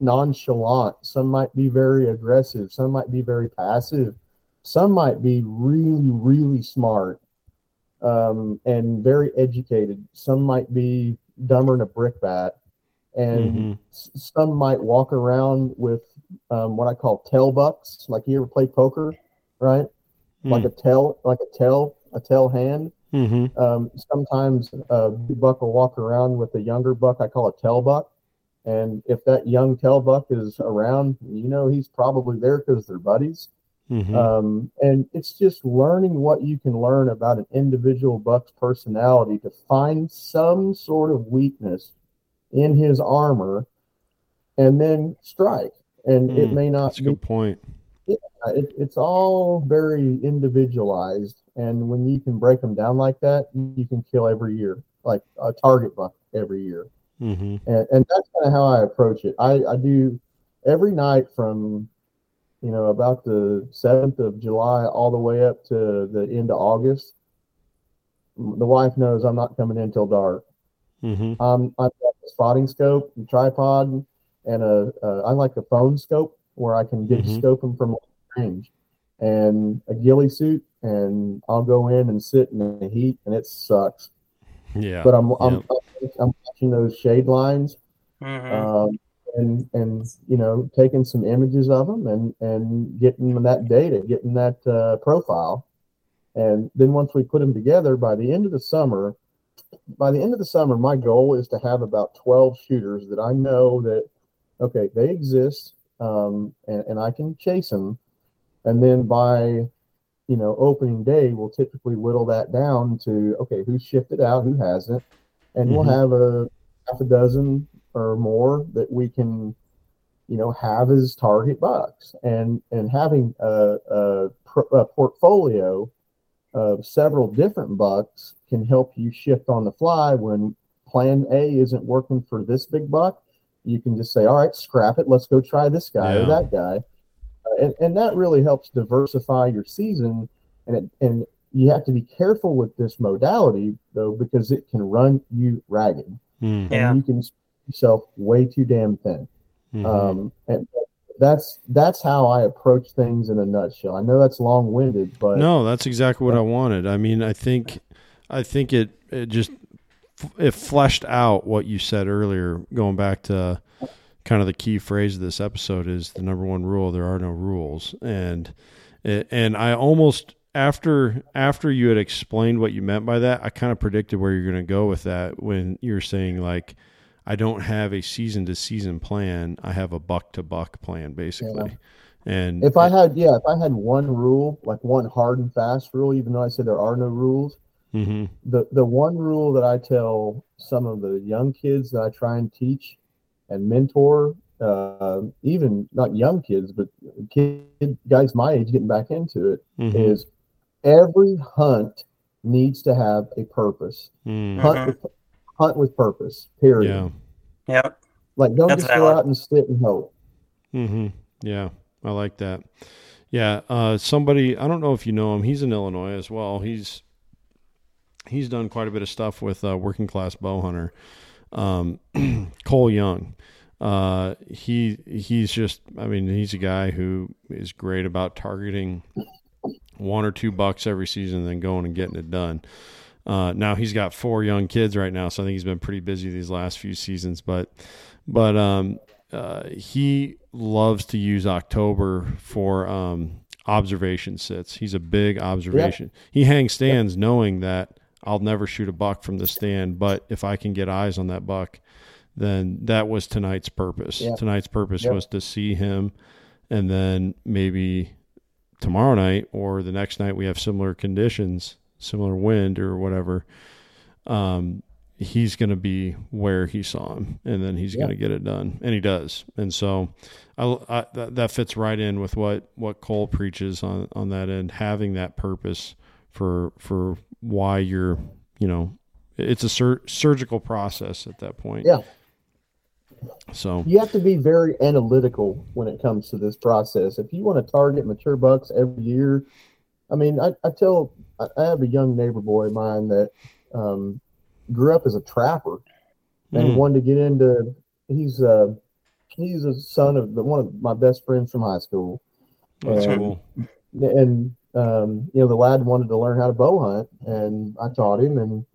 nonchalant, some might be very aggressive, some might be very passive, some might be really, really smart um, and very educated. Some might be dumber than a brickbat, and Mhm. some might walk around with um, what I call tail bucks. Like you ever play poker, right? Like Mm. a tail, like a tail, a tail hand. Mm-hmm. Um, sometimes a big buck will walk around with a younger buck. I call a tail buck. And if that young tail buck is around, you know he's probably there because they're buddies. Mm-hmm. Um, and it's just learning what you can learn about an individual buck's personality to find some sort of weakness in his armor and then strike. And it Hmm, may not That's a be, good point. it, it's all very individualized. And when you can break them down like that, you can kill every year, like a target buck every year Mm-hmm. and, and that's kind of how I approach it. I, I do every night from, you know, about the seventh of July all the way up to the end of August. The wife knows I'm not coming in till dark. Mm-hmm. Um, I've got a spotting scope, a tripod, and a, a I like a phone scope where I can dig Mhm. scope them from range, and a ghillie suit, and I'll go in and sit in the heat, and it sucks. Yeah. But I'm I'm, Yep. I'm watching those shade lines Mhm. um, and and you know taking some images of them and and getting that data, getting that uh, profile, and then once we put them together, by the end of the summer, by the end of the summer, my goal is to have about twelve shooters that I know that okay they exist um, and and I can chase them, and then by you know opening day we'll typically whittle that down to okay who's shifted out who hasn't and we'll Mhm. have a half a dozen or more that we can you know have as target bucks. And and having a, a, a portfolio of several different bucks can help you shift on the fly when plan a isn't working for this big buck. You can just say all right scrap it. Let's go try this guy Yeah. or that guy. Uh, and, and that really helps diversify your season. And it, and you have to be careful with this modality though because it can run you ragged Mm. Yeah. and you can spread yourself way too damn thin Mhm. um, and that's that's how I approach things in a nutshell. I know that's long winded, but No, that's exactly what I wanted. I mean, I think, I think it it just it fleshed out what you said earlier. Going back to kind of the key phrase of this episode is the number one rule: there are no rules. And and I almost after after you had explained what you meant by that, I kind of predicted where you're going to go with that when you're saying like. I don't have a season to season plan. I have a buck to buck plan, basically. And if I had yeah, if I had one rule, like one hard and fast rule, even though I said there are no rules, hmm the the one rule that I tell some of the young kids that I try and teach and mentor, uh, even not young kids, but kid guys my age getting back into it, hmm is every hunt needs to have a purpose. mm, Hunt with, hunt with purpose. Period. yeah. Yep. Like don't That's just go like. out and sit and hope. Mm-hmm. Yeah, I like that. Yeah, uh, somebody I don't know if you know him. He's in Illinois as well. He's he's done quite a bit of stuff with uh, working class bow hunter. Um, Cole Young. Uh, he he's just I mean he's a guy who is great about targeting one or two bucks every season, and then going and getting it done. Uh, now he's got four young kids right now, so I think he's been pretty busy these last few seasons. But but um, uh, he loves to use October for um, observation sits. He's a big observation. He hangs stands knowing that I'll never shoot a buck from the stand, but if I can get eyes on that buck, then that was tonight's purpose. Yeah. Tonight's purpose Yep. was to see him, and then maybe tomorrow night or the next night we have similar conditions, similar wind or whatever. Um, he's going to be where he saw him, and then he's Yeah. going to get it done, and he does. And so, I, I that, that fits right in with what what Cole preaches on on that end, having that purpose for for why you're, you know, it's a sur- surgical process at that point. Yeah. So You have to be very analytical when it comes to this process. If you want to target mature bucks every year, I mean, I, I tell I have a young neighbor boy of mine that um, grew up as a trapper and Mm. wanted to get into. He's uh, he's a son of the, one of my best friends from high school, that's and- cool. and um, you know the lad wanted to learn how to bow hunt, and I taught him. And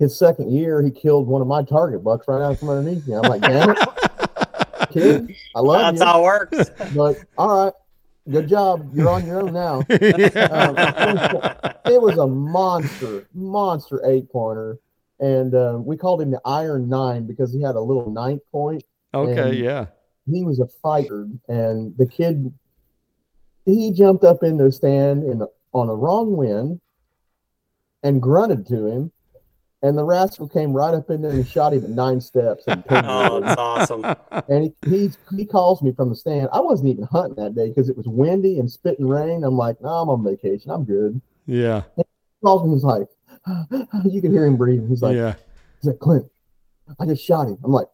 his second year, he killed one of my target bucks right out from underneath me. I'm like, damn it, kid, I love you. That's you, how it works. but all right, good job. You're on your own now. It was a monster, monster eight pointer, and uh, we called him the Iron Nine because he had a little ninth point. okay, yeah. he was a fighter, and the kid he jumped up in the stand in the, on a wrong wind and grunted to him, and the rascal came right up in there and shot him at nine steps. And, Oh, that's awesome. and he, he he calls me from the stand. I wasn't even hunting that day because it was windy and spitting rain. I'm like, no, I'm on vacation. I'm good. yeah. He calls me. He's like, you can hear him breathing. He's like, yeah. He's like, Clint, I just shot him. I'm like,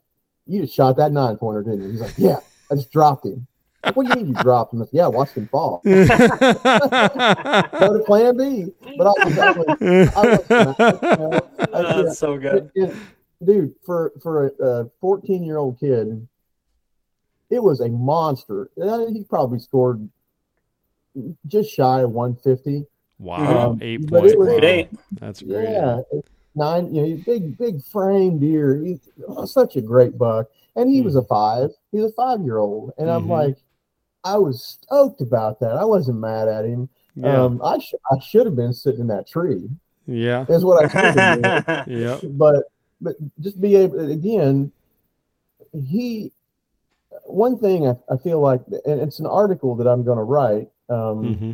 you just shot that nine pointer, didn't you? He's like, yeah, I just dropped him. Like, what do you mean you dropped him? I said, yeah, I watched him fall. Go to plan B. But I was, I was, I was you know, I Oh, that's so good. and- and, dude, for for a 14 year old kid, it was a monster. Uh, He probably scored just shy of 150. wow. Um, Eight but point. it was- wow. Great. That's great. Yeah, nine. You know, big, big frame deer. He's oh, such a great buck, and he was a five. He's a five year old, and I'm Mhm. like, I was stoked about that. I wasn't mad at him. Yeah. Um, I sh- I should have been sitting in that tree. yeah. Is what I should have been. Yeah. But but just be able again. He one thing I, I feel like, and it's an article that I'm going to write. Um, hmm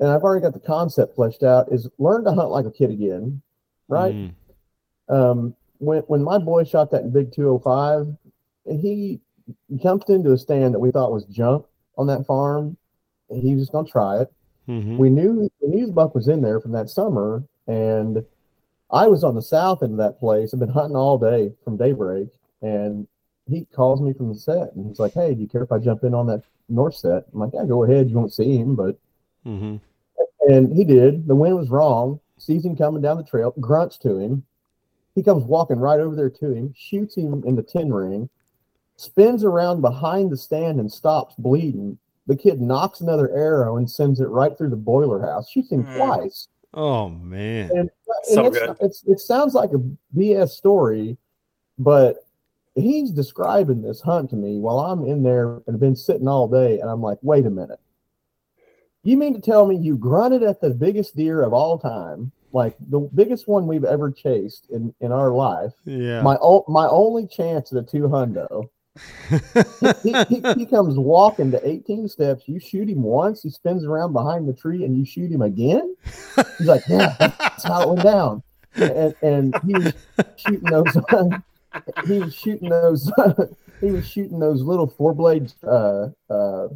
and I've already got the concept fleshed out. Is learn to hunt like a kid again, right? Mm. um, when when my boy shot that big 205, he jumped into a stand that we thought was junk on that farm. And he was just gonna try it. hmm We knew we knew the buck was in there from that summer, and I was on the south end of that place. I've been hunting all day from daybreak, and he calls me from the set, and he's like, "Hey, do you care if I jump in on that north set?" I'm like, "Yeah, go ahead. You won't see him, but." hmm And he did. The wind was wrong. Sees him coming down the trail, grunts to him. He comes walking right over there to him, shoots him in the tin ring, spins around behind the stand and stops bleeding. The kid knocks another arrow and sends it right through the boiler house, shoots him Mm. twice. Oh man. And, So it's, good. It's, it sounds like a BS story, but he's describing this hunt to me while I'm in there and have been sitting all day, and I'm like, wait a minute. You mean to tell me you grunted at the biggest deer of all time, like the biggest one we've ever chased in, in our life? Yeah. My o- my only chance at a two hundo. He, he, he comes walking to 18 steps. You shoot him once, he spins around behind the tree, and you shoot him again. He's like, "Yeah, that's how it went down." And, and he was shooting those. he was shooting those. he was shooting those little four blades. Uh, uh,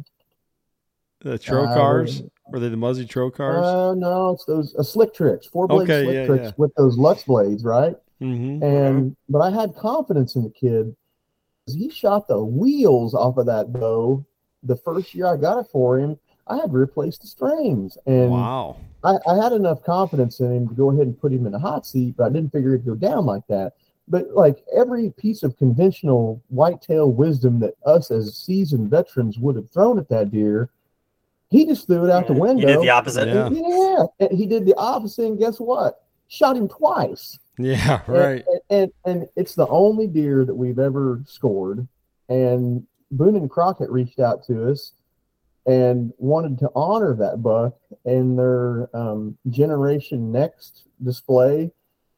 the trocars. Uh? Were they the Muzzy trocars? uh, no, it's those uh, slick tricks, four blade Okay, slick yeah, tricks yeah. with those Lux blades, right? mm-hmm. And but I had confidence in the kid. 'Cause He shot the wheels off of that bow the first year I got it for him. I had replaced the strings, and Wow. I, I had enough confidence in him to go ahead and put him in a hot seat, but I didn't figure it'd go down like that. But like every piece of conventional whitetail wisdom that us as seasoned veterans would have thrown at that deer, he just threw it out the You window. did the opposite. Yeah. yeah, and he did the opposite, and guess what? Shot him twice. Yeah, right. And, and and it's the only deer that we've ever scored. And Boone and Crockett reached out to us and wanted to honor that buck in their um, Generation Next display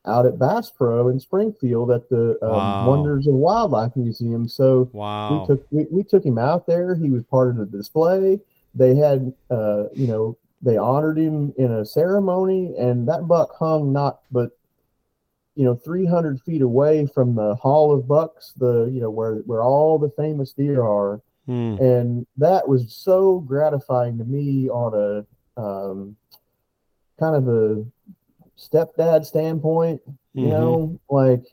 out at Bass Pro in Springfield at the um, Wow. Wonders of Wildlife Museum. So Wow. we took we, we took him out there. He was part of the display. They had uh, you know they honored him in a ceremony, and that buck hung not but you know 300 feet away from the Hall of Bucks, the you know where where all the famous deer are, Hmm. and that was so gratifying to me on a um, kind of a stepdad standpoint you Mhm. know like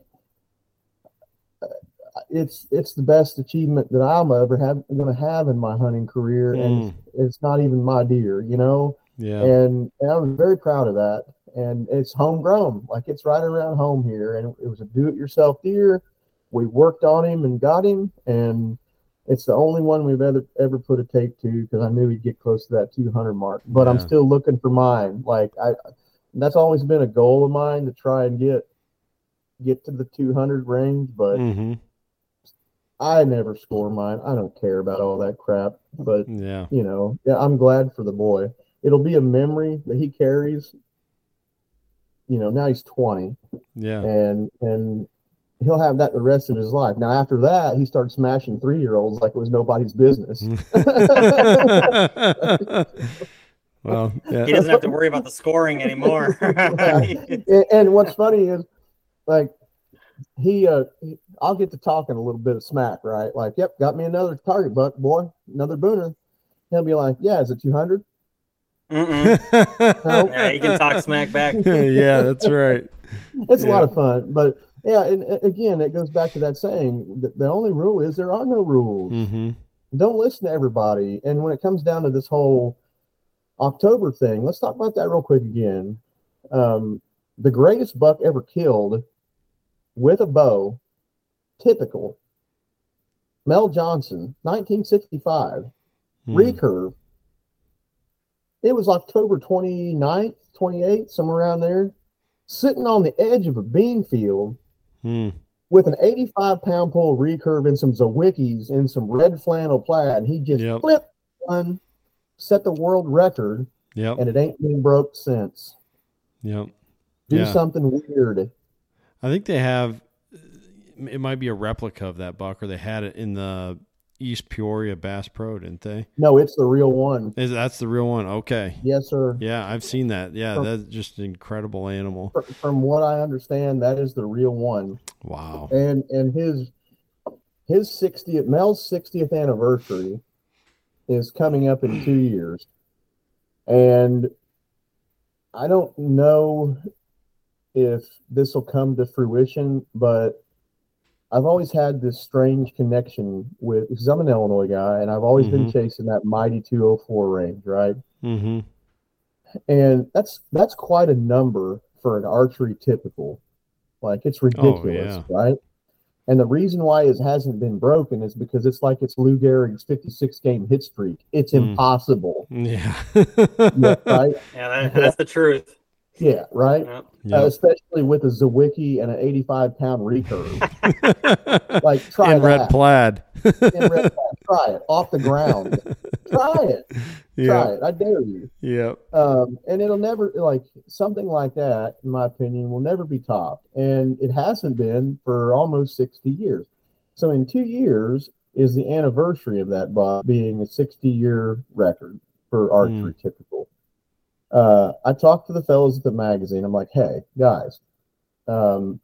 it's it's the best achievement that i'm ever have going to have in my hunting career and it's not even my deer you know Yeah. and, and i'm very proud of that and it's homegrown like it's right around home here. And it was a do-it-yourself deer. We worked on him and got him and it's the only one we've ever ever put a tape to because i knew he'd get close to that 200 mark. But i'm still looking for mine. Like i that's always been a goal of mine to try and get get to the 200 range but hmm i never score mine. I don't care about all that crap. But Yeah. you know yeah, i'm glad for the boy. It'll be a memory that he carries you know now he's 20 Yeah. and and he'll have that the rest of his life. Now after that he started smashing three-year-olds like it was nobody's business. Well, yeah. He doesn't have to worry about the scoring anymore. and, and what's funny is like he uh he- i'll get to talking a little bit of smack right? Like yep got me another target buck boy another booner. He'll be like yeah is it 200 Mm-mm. Yeah, you can talk smack back. yeah, that's right. it's a lot of fun but yeah and again it goes back to that saying the, the only rule is there are no rules hmm don't listen to everybody and when it comes down to this whole october thing let's talk about that real quick again um, the greatest buck ever killed with a bow typical mel johnson 1965 Hmm. recurve it was october 29th 28th somewhere around there sitting on the edge of a bean field Hmm. with an 85 pound pole recurve and some Zwickeys and some red flannel plaid. And He just Yep. flipped one, set the world record, Yep. and it ain't been broke since. Yep. Do Yeah. something weird. I think they have. It might be a replica of that buck, or they had it in the East Peoria Bass Pro, didn't they? No, it's the real one. Is that's the real one? Okay. Yes, sir. Yeah, I've seen that. Yeah, Oh. that's just an incredible animal. From what I understand, that is the real one. Wow. And and his his 60th Mel's 60th anniversary is coming up in two years. And I don't know if this will come to fruition, but I've always had this strange connection with because I'm an Illinois guy and I've always been Mhm. chasing that mighty 204 range, right? Mm-hmm. And that's that's quite a number for an archery typical. Like it's ridiculous, yeah. right? And the reason why it hasn't been broken is because it's like it's Lou Gehrig's 56 game hit streak. It's Mm. impossible. Yeah. Yeah, right? Yeah, that, that's the truth. Yeah, right? Yep. Uh, especially with a Zwickey and an 85 pound recurve. Like, try In red that. plaid. In red flag. Try it off the ground. Try it. Try it. I dare you. Yep. Um, and it'll never like something like that, in my opinion, will never be topped, and it hasn't been for almost sixty years. So in two years is the anniversary of that buck being a sixty-year record for archery. Typical. Uh, I talked to the fellows at the magazine. I'm like, hey guys, um,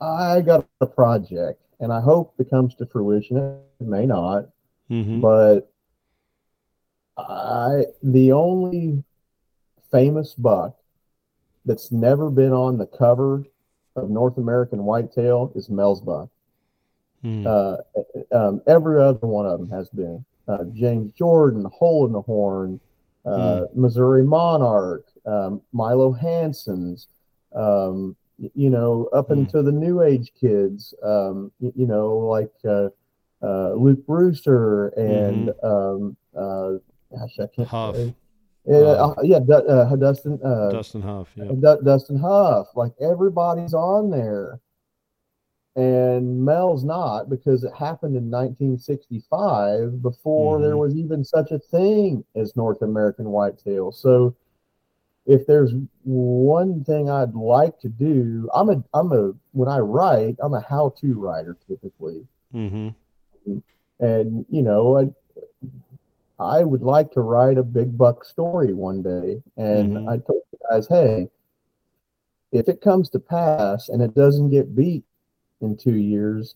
I got a project, and I hope it comes to fruition. It may not, hmm but I the only famous buck that's never been on the cover of North American Whitetail is Mel's buck. Mm. Uh, um, every other one of them has been uh, James Jordan, Hole in the Horn, uh, Missouri Monarch, um, Milo Hanson's. Um, you know, up Hmm. into the New Age kids. Um, you know, like uh, uh, Luke Brewster and um, uh, gosh, I can't. Huff. Yeah, uh, yeah, uh, Dustin. Uh, Dustin Huff. Yeah. Du- Dustin Huff. Like everybody's on there, and Mel's not because it happened in 1965 before there Mhm. was even such a thing as North American whitetail. So, if there's one thing I'd like to do, I'm a I'm a when I write, I'm a how-to writer typically Mm-hmm. and you know I, I would like to write a big buck story one day and Mhm. i told the guys hey if it comes to pass and it doesn't get beat in two years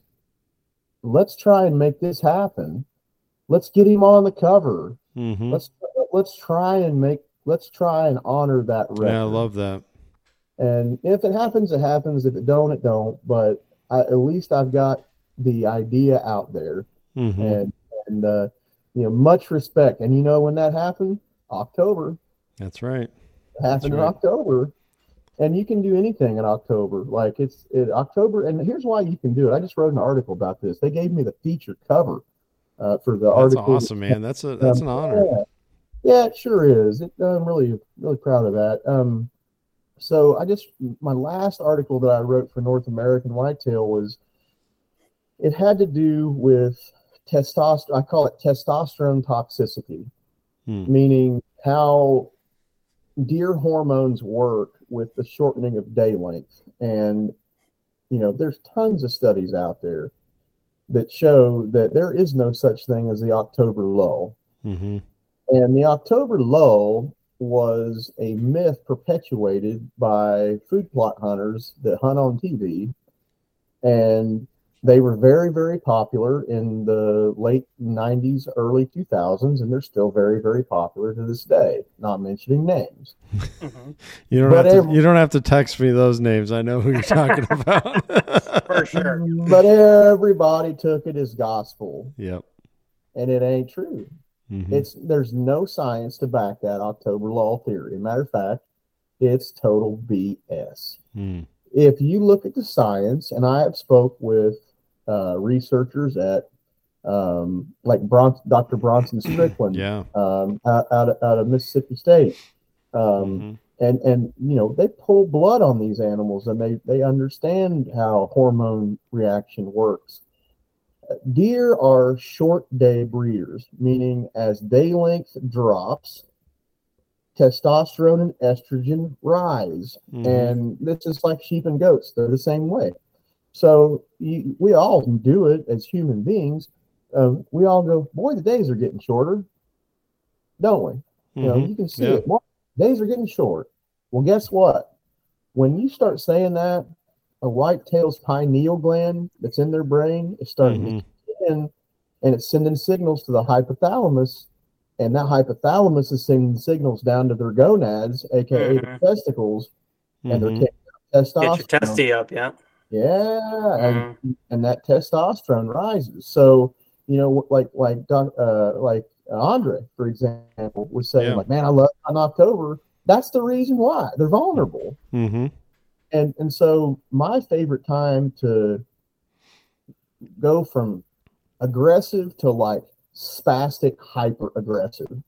let's try and make this happen let's get him on the cover hmm let's let's try and make let's try and honor that record Yeah, I love that. and if it happens, it happens. If it don't, it don't. But I, at least I've got the idea out there, hmm and and uh, you know, much respect. And you know, when that happened, October That's right. it happened in right. October, and you can do anything in October. Like it's it, October, and here's why you can do it. I just wrote an article about this. They gave me the feature cover uh, for the That's article. awesome, man. That's a that's an honor. Yeah, yeah it sure is. It, I'm really, really proud of that. Um, so I just my last article that I wrote for North American Whitetail was it had to do with testosterone. I call it testosterone toxicity, Hmm. meaning how deer hormones work with the shortening of day length. And you know, there's tons of studies out there that show that there is no such thing as the October lull. hmm And the October lull was a myth perpetuated by food plot hunters that hunt on TV. And they were very, very popular in the late 90s, early 2000s, and they're still very, very popular to this day, not mentioning names. Mhm. You don't But have to. You don't have to text me those names. I know who you're talking about. For sure. But everybody took it as gospel, Yep. and it ain't true. Mhm. It's there's no science to back that October lull theory. Matter of fact, it's total BS. Mm. if you look at the science, and I have spoke with uh, researchers at um, like Bron- Dr. Bronson Strickland Yeah. um, out, out, of, out of Mississippi State, um, Mhm. and and you know they pull blood on these animals, and they they understand how hormone reaction works. Deer are short day breeders, meaning as day length drops, testosterone and estrogen rise Mhm. and this is like sheep and goats they're the same way so you, we all do it as human beings um, we all go boy the days are getting shorter don't we you know Mhm. you can see Yeah. it boy, days are getting short well guess what when you start saying that a white-tail's pineal gland that's in their brain is starting Mhm. to in and it's sending signals to the hypothalamus and that hypothalamus is sending signals down to their gonads aka Mhm. the testicles and they're Mhm. taking out Get your testosterone. testy up, yeah. Yeah, and, and that testosterone rises. So you know, like like uh, like Andrae, for example, was saying, Yeah. like, man, I love on October. That's the reason why they're vulnerable. Mhm. And and so my favorite time to go from aggressive to like spastic hyper aggressive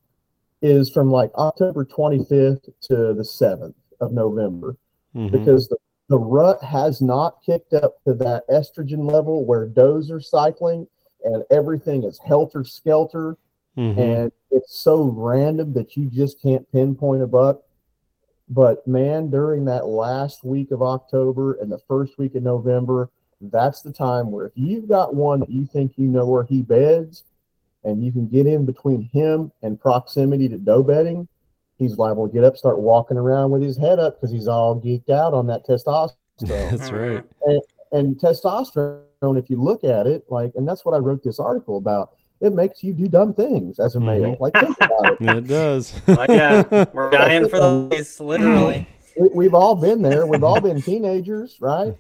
is from like October 25th to the 7th of November Mhm. because the, the rut has not kicked up to that estrogen level where does are cycling and everything is helter skelter Mhm. and it's so random that you just can't pinpoint a buck. But man, during that last week of October and the first week of November, that's the time where if you've got one that you think you know where he beds and you can get in between him and proximity to doe bedding, he's liable to get up, start walking around with his head up because he's all geeked out on that testosterone That's right. and testosterone, if you look at it, like, and that's what I wrote this article about. It makes you do dumb things as a male. Mhm. Like, think about it. It does. Like, yeah, we're dying for the boys, literally. We, we've all been there. We've all been teenagers, right?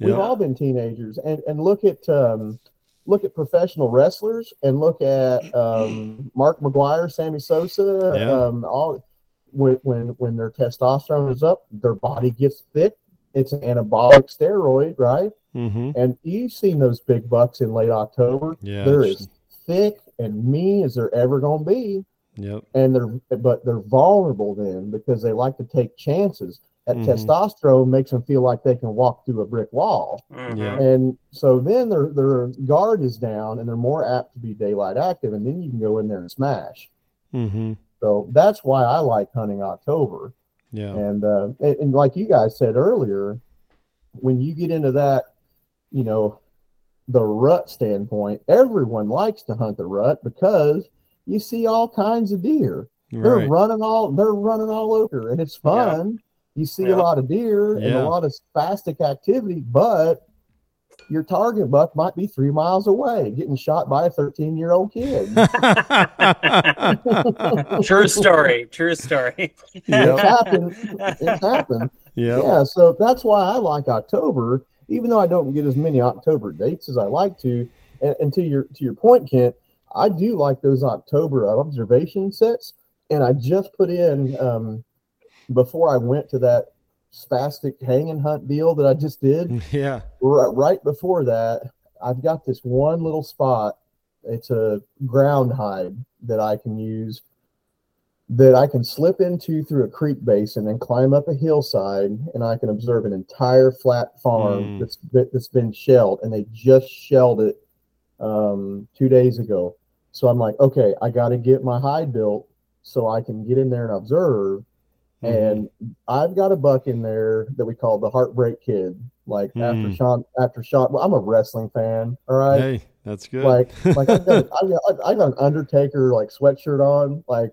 We've all been teenagers, and and look at um, look at professional wrestlers, and look at um, Mark McGwire, Sammy Sosa, Yeah. um, all when when when their testosterone is up, their body gets thick. It's an anabolic steroid, right? Mm-hmm. And you've seen those big bucks in late October. Yeah. they're as thick and mean as they're ever going to be, Yep. and they're but they're vulnerable then because they like to take chances. That Mhm. testosterone makes them feel like they can walk through a brick wall, Mhm. Yeah. and so then their their guard is down, and they're more apt to be daylight active, and then you can go in there and smash. Mm-hmm. So that's why I like hunting October. Yeah. And, uh, and and like you guys said earlier, when you get into that, you know, the rut standpoint, everyone likes to hunt the rut because you see all kinds of deer. They're running all they're running all over, and it's fun. You see Yeah. a lot of deer and a lot of spastic activity, but your target buck might be three miles away, getting shot by a 13 year old kid. True story. True story. It's happened. It's happened. Yep. Yeah, so that's why I like October, even though I don't get as many October dates as I like to. And, and to your to your point, Kent, I do like those October observation sets. And I just put in um, before I went to that spastic hanging hunt deal that I just did. Yeah. Right, right before that, I've got this one little spot. It's a ground hide that I can use that I can slip into through a creek basin and climb up a hillside, and I can observe an entire flat farm Mm. that's been, that's been shelled, and they just shelled it um, two days ago. So I'm like, okay, I got to get my hide built so I can get in there and observe. Mhm. And I've got a buck in there that we call the Heartbreak Kid. Like after Mm. Shawn, after Shawn, well, I'm a wrestling fan. All right, Hey, that's good. like like I've got, I've got I got an Undertaker like sweatshirt on. Like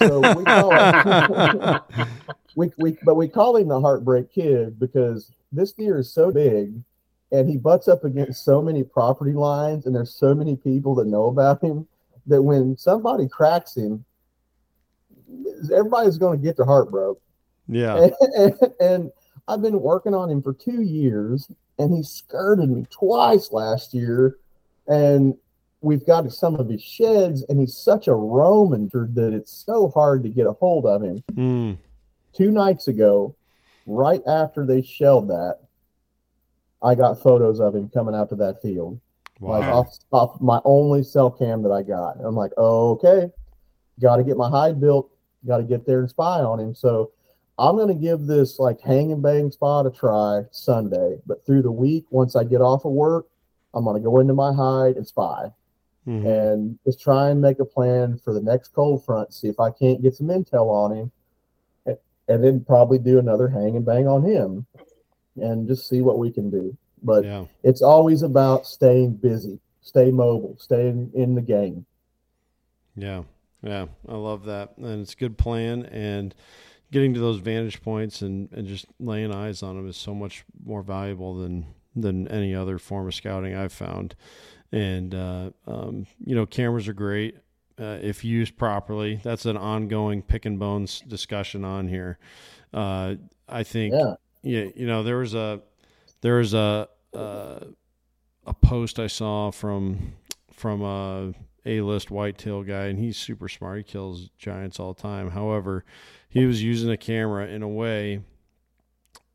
so we call it, we we but we call him the Heartbreak Kid because this deer is so big. And he butts up against so many property lines, and there's so many people that know about him that when somebody cracks him, everybody's going to get their heart broke yeah. and, and I've been working on him for two years, and he skirted me twice last year. And we've got some of his sheds, and he's such a Roman that it's so hard to get a hold of him. Mm. Two nights ago, right after they shelled that, I got photos of him coming out to that field like Wow. off, off my only cell cam that I got. I'm like, oh, okay, got to get my hide built, got to get there and spy on him. So I'm going to give this like hang and bang spot a try Sunday, but through the week, once I get off of work, I'm going to go into my hide and spy Mhm. and just try and make a plan for the next cold front, see if I can't get some intel on him, and, and then probably do another hang and bang on him and just see what we can do. But yeah. it's always about staying busy, stay mobile, stay in, in the game. Yeah, yeah, I love that, and it's a good plan. And getting to those vantage points and, and just laying eyes on them is so much more valuable than than any other form of scouting I've found. And uh, um, you know, cameras are great uh, if used properly. That's an ongoing pick and bones discussion on here. Uh, I think Yeah. yeah, you know, there was a there was a uh, a post I saw from from a A list whitetail guy, and he's super smart. He kills giants all the time. However, he was using a camera in a way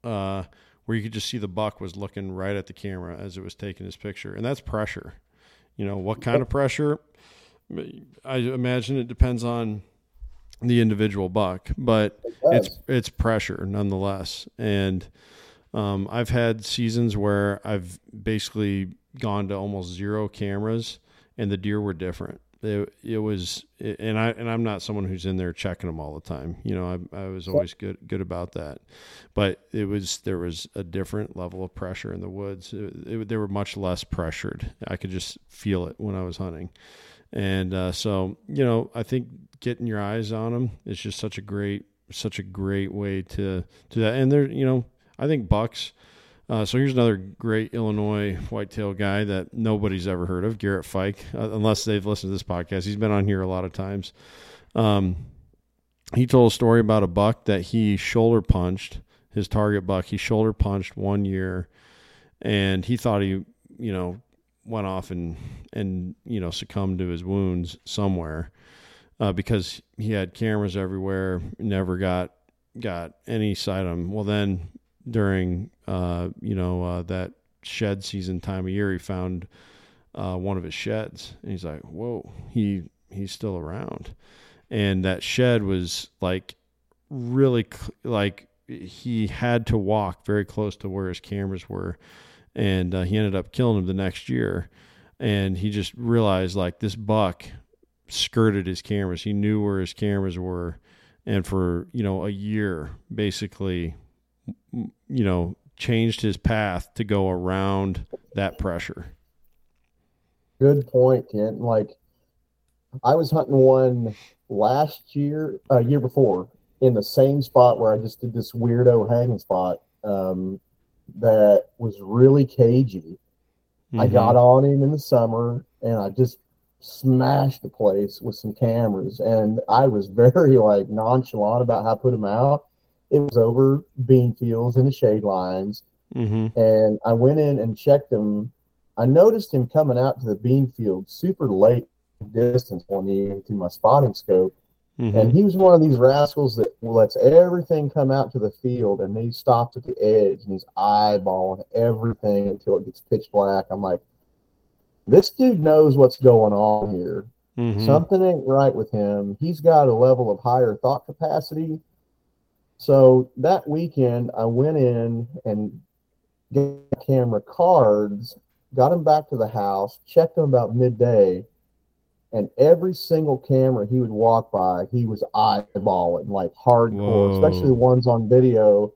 uh, where you could just see the buck was looking right at the camera as it was taking his picture, and that's pressure. You know what kind of pressure? I imagine it depends on the individual buck, but it's it's pressure nonetheless. And um, I've had seasons where I've basically gone to almost zero cameras, and the deer were different. It, it was, and I and I'm not someone who's in there checking them all the time. You know, I, I was always good good about that, but it was there was a different level of pressure in the woods. It, it, they were much less pressured. I could just feel it when I was hunting. And uh, so, you know, I think getting your eyes on them is just such a great, such a great way to do that. And they're, you know, I think bucks. Uh, so here's another great Illinois whitetail guy that nobody's ever heard of, Garrett Fike, uh, unless they've listened to this podcast. He's been on here a lot of times. Um, he told a story about a buck that he shoulder punched his target buck. He shoulder punched one year, and he thought he, you know, went off and and you know succumbed to his wounds somewhere uh, because he had cameras everywhere, never got got any sight of him. Well, then during uh, you know uh, that shed season time of year, he found uh, one of his sheds, and he's like, "Whoa, he he's still around," and that shed was like really like he had to walk very close to where his cameras were and uh, he ended up killing him the next year. And he just realized like this buck skirted his cameras. He knew where his cameras were. And for you know a year basically you know changed his path to go around that pressure Good point, Kent. Like, I was hunting one last year, uh, year before, in the same spot where I just did this weirdo hanging spot um, that was really cagey. I Mhm. got on him in the summer and I just smashed the place with some cameras. And I was very like nonchalant about how I put him out. It was over bean fields and the shade lines. Mhm. And I went in and checked him. I noticed him coming out to the bean field super late distance one evening through my spotting scope. Mhm. And he was one of these rascals that lets everything come out to the field and he stops at the edge and he's eyeballing everything until it gets pitch black. I'm like, this dude knows what's going on here. Mhm. Something ain't right with him. He's got a level of higher thought capacity. So that weekend, I went in and got camera cards, got him back to the house, checked him about midday, and every single camera he would walk by, he was eyeballing like hardcore, Whoa. especially the ones on video.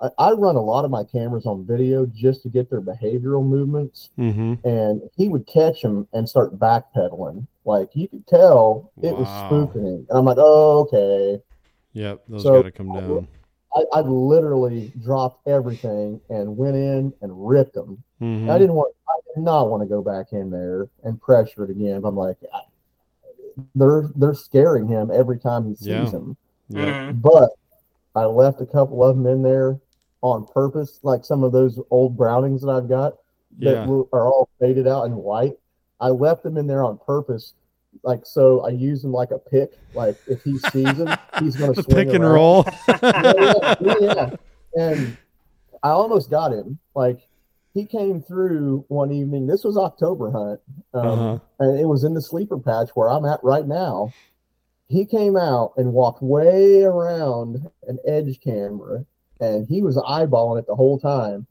I, I run a lot of my cameras on video just to get their behavioral movements Mhm. and he would catch him and start backpedaling. Like you could tell it was Wow. spooking him. And I'm like, oh, okay. Yep, those So- got to come down. I, I literally dropped everything and went in and ripped them. Mhm. I didn't want, I did not want to go back in there and pressure it again. I'm like, I, they're they're scaring him every time he sees Yeah. them. Yep. Mhm. But I left a couple of them in there on purpose, like some of those old Brownings that I've got that Yeah. will- are all faded out and white. I left them in there on purpose, like so. I use him like a pick. Like if he sees him, he's The swing pick and around. roll. Yeah, yeah, yeah. And I almost got him. Like he came through one evening. This was October hunt, um, Uh-huh. and it was in the sleeper patch where I'm at right now. He came out and walked way around an edge camera, and he was eyeballing it the whole time.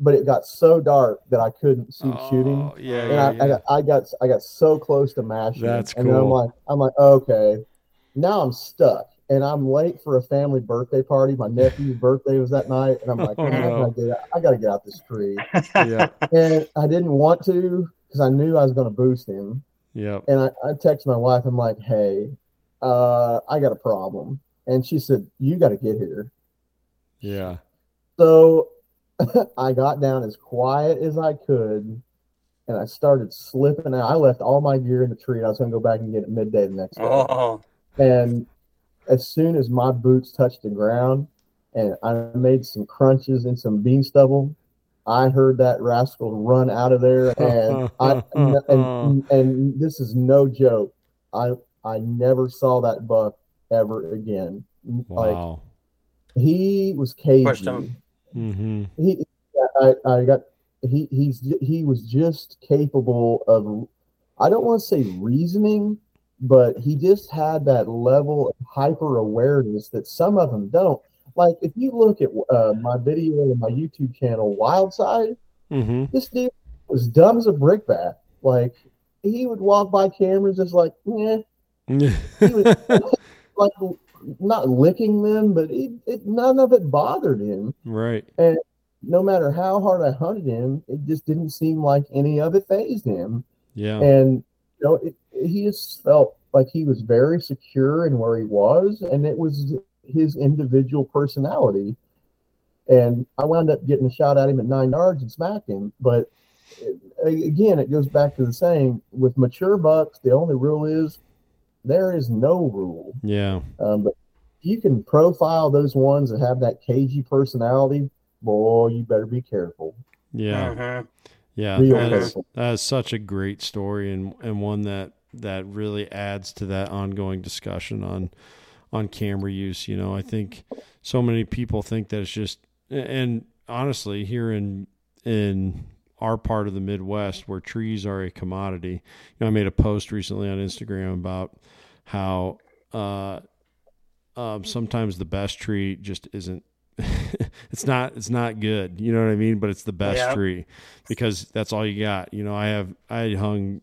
But it got so dark that I couldn't see shooting, Oh, yeah, and yeah, I, I yeah. got I got I got so close to mashing. him. That's and then I'm like I'm like okay, now I'm stuck, and I'm late for a family birthday party. My nephew's birthday was that night, and I'm like, Oh, man, I, no. gotta get out, I gotta get out this tree, yeah, and I didn't want to because I knew I was going to boost him. yep. And I, I texted my wife. I'm like, hey, uh, I got a problem. And she said, you got to get here. Yeah. So I got down as quiet as I could and I started slipping out. I left all my gear in the tree. I was going to go back and get it midday the next day. Oh, And as soon as my boots touched the ground and I made some crunches and some bean stubble, I heard that rascal run out of there. And I and, and this is no joke. I I never saw that buck ever again. Like Wow. he was cagey. Pushed him. Mm-hmm. he I, I got he he's he was just capable of I don't want to say reasoning, but he just had that level of hyper awareness that some of them don't. Like if you look at uh, my video on my YouTube channel, Wildside, Mm-hmm. this dude was dumb as a brickbat. Like he would walk by cameras just like, yeah, was like not licking them, but it, it, none of it bothered him right. And no matter how hard I hunted him, it just didn't seem like any of it phased him. Yeah. And you know, it, he just felt like he was very secure in where he was, and it was his individual personality. And I wound up getting a shot at him at nine yards and smacked him. But again, it goes back to the saying: with mature bucks, the only rule is there is no rule. Yeah. Um, but if you can profile those ones that have that cagey personality, boy, you better be careful. Yeah. Mhm. Yeah. Real That is, careful. that is such a great story and, and one that, that really adds to that ongoing discussion on on camera use. You know, I think so many people think that it's just and honestly here in in our part of the Midwest where trees are a commodity. You know, I made a post recently on Instagram about how uh um, sometimes the best tree just isn't it's not it's not good you know what i mean but it's the best Yeah. tree because that's all you got you know i have i hung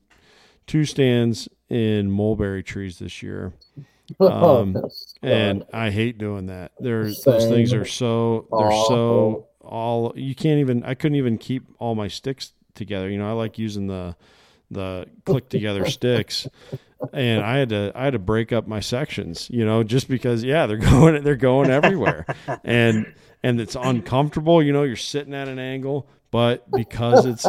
two stands in mulberry trees this year Um, Yes. and i hate doing that There, those things are so they're so all you can't even i couldn't even keep all my sticks together you know i like using the the click together sticks and i had to i had to break up my sections you know just because yeah they're going they're going everywhere and and it's uncomfortable you know you're sitting at an angle but because it's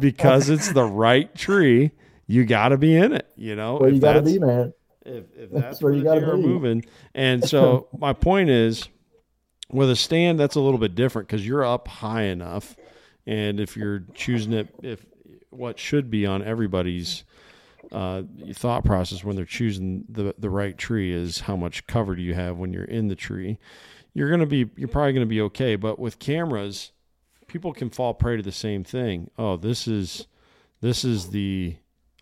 because it's the right tree you got to be in it you know If you got to be, man. if, if That's that's where where you gotta are be. moving. And so my point is, with a stand, that's a little bit different because you're up high enough, and if you're choosing it, if what should be on everybody's uh, thought process when they're choosing the the right tree is how much cover do you have when you're in the tree. You're gonna be you're probably gonna be okay, but with cameras, people can fall prey to the same thing. Oh, this is this is the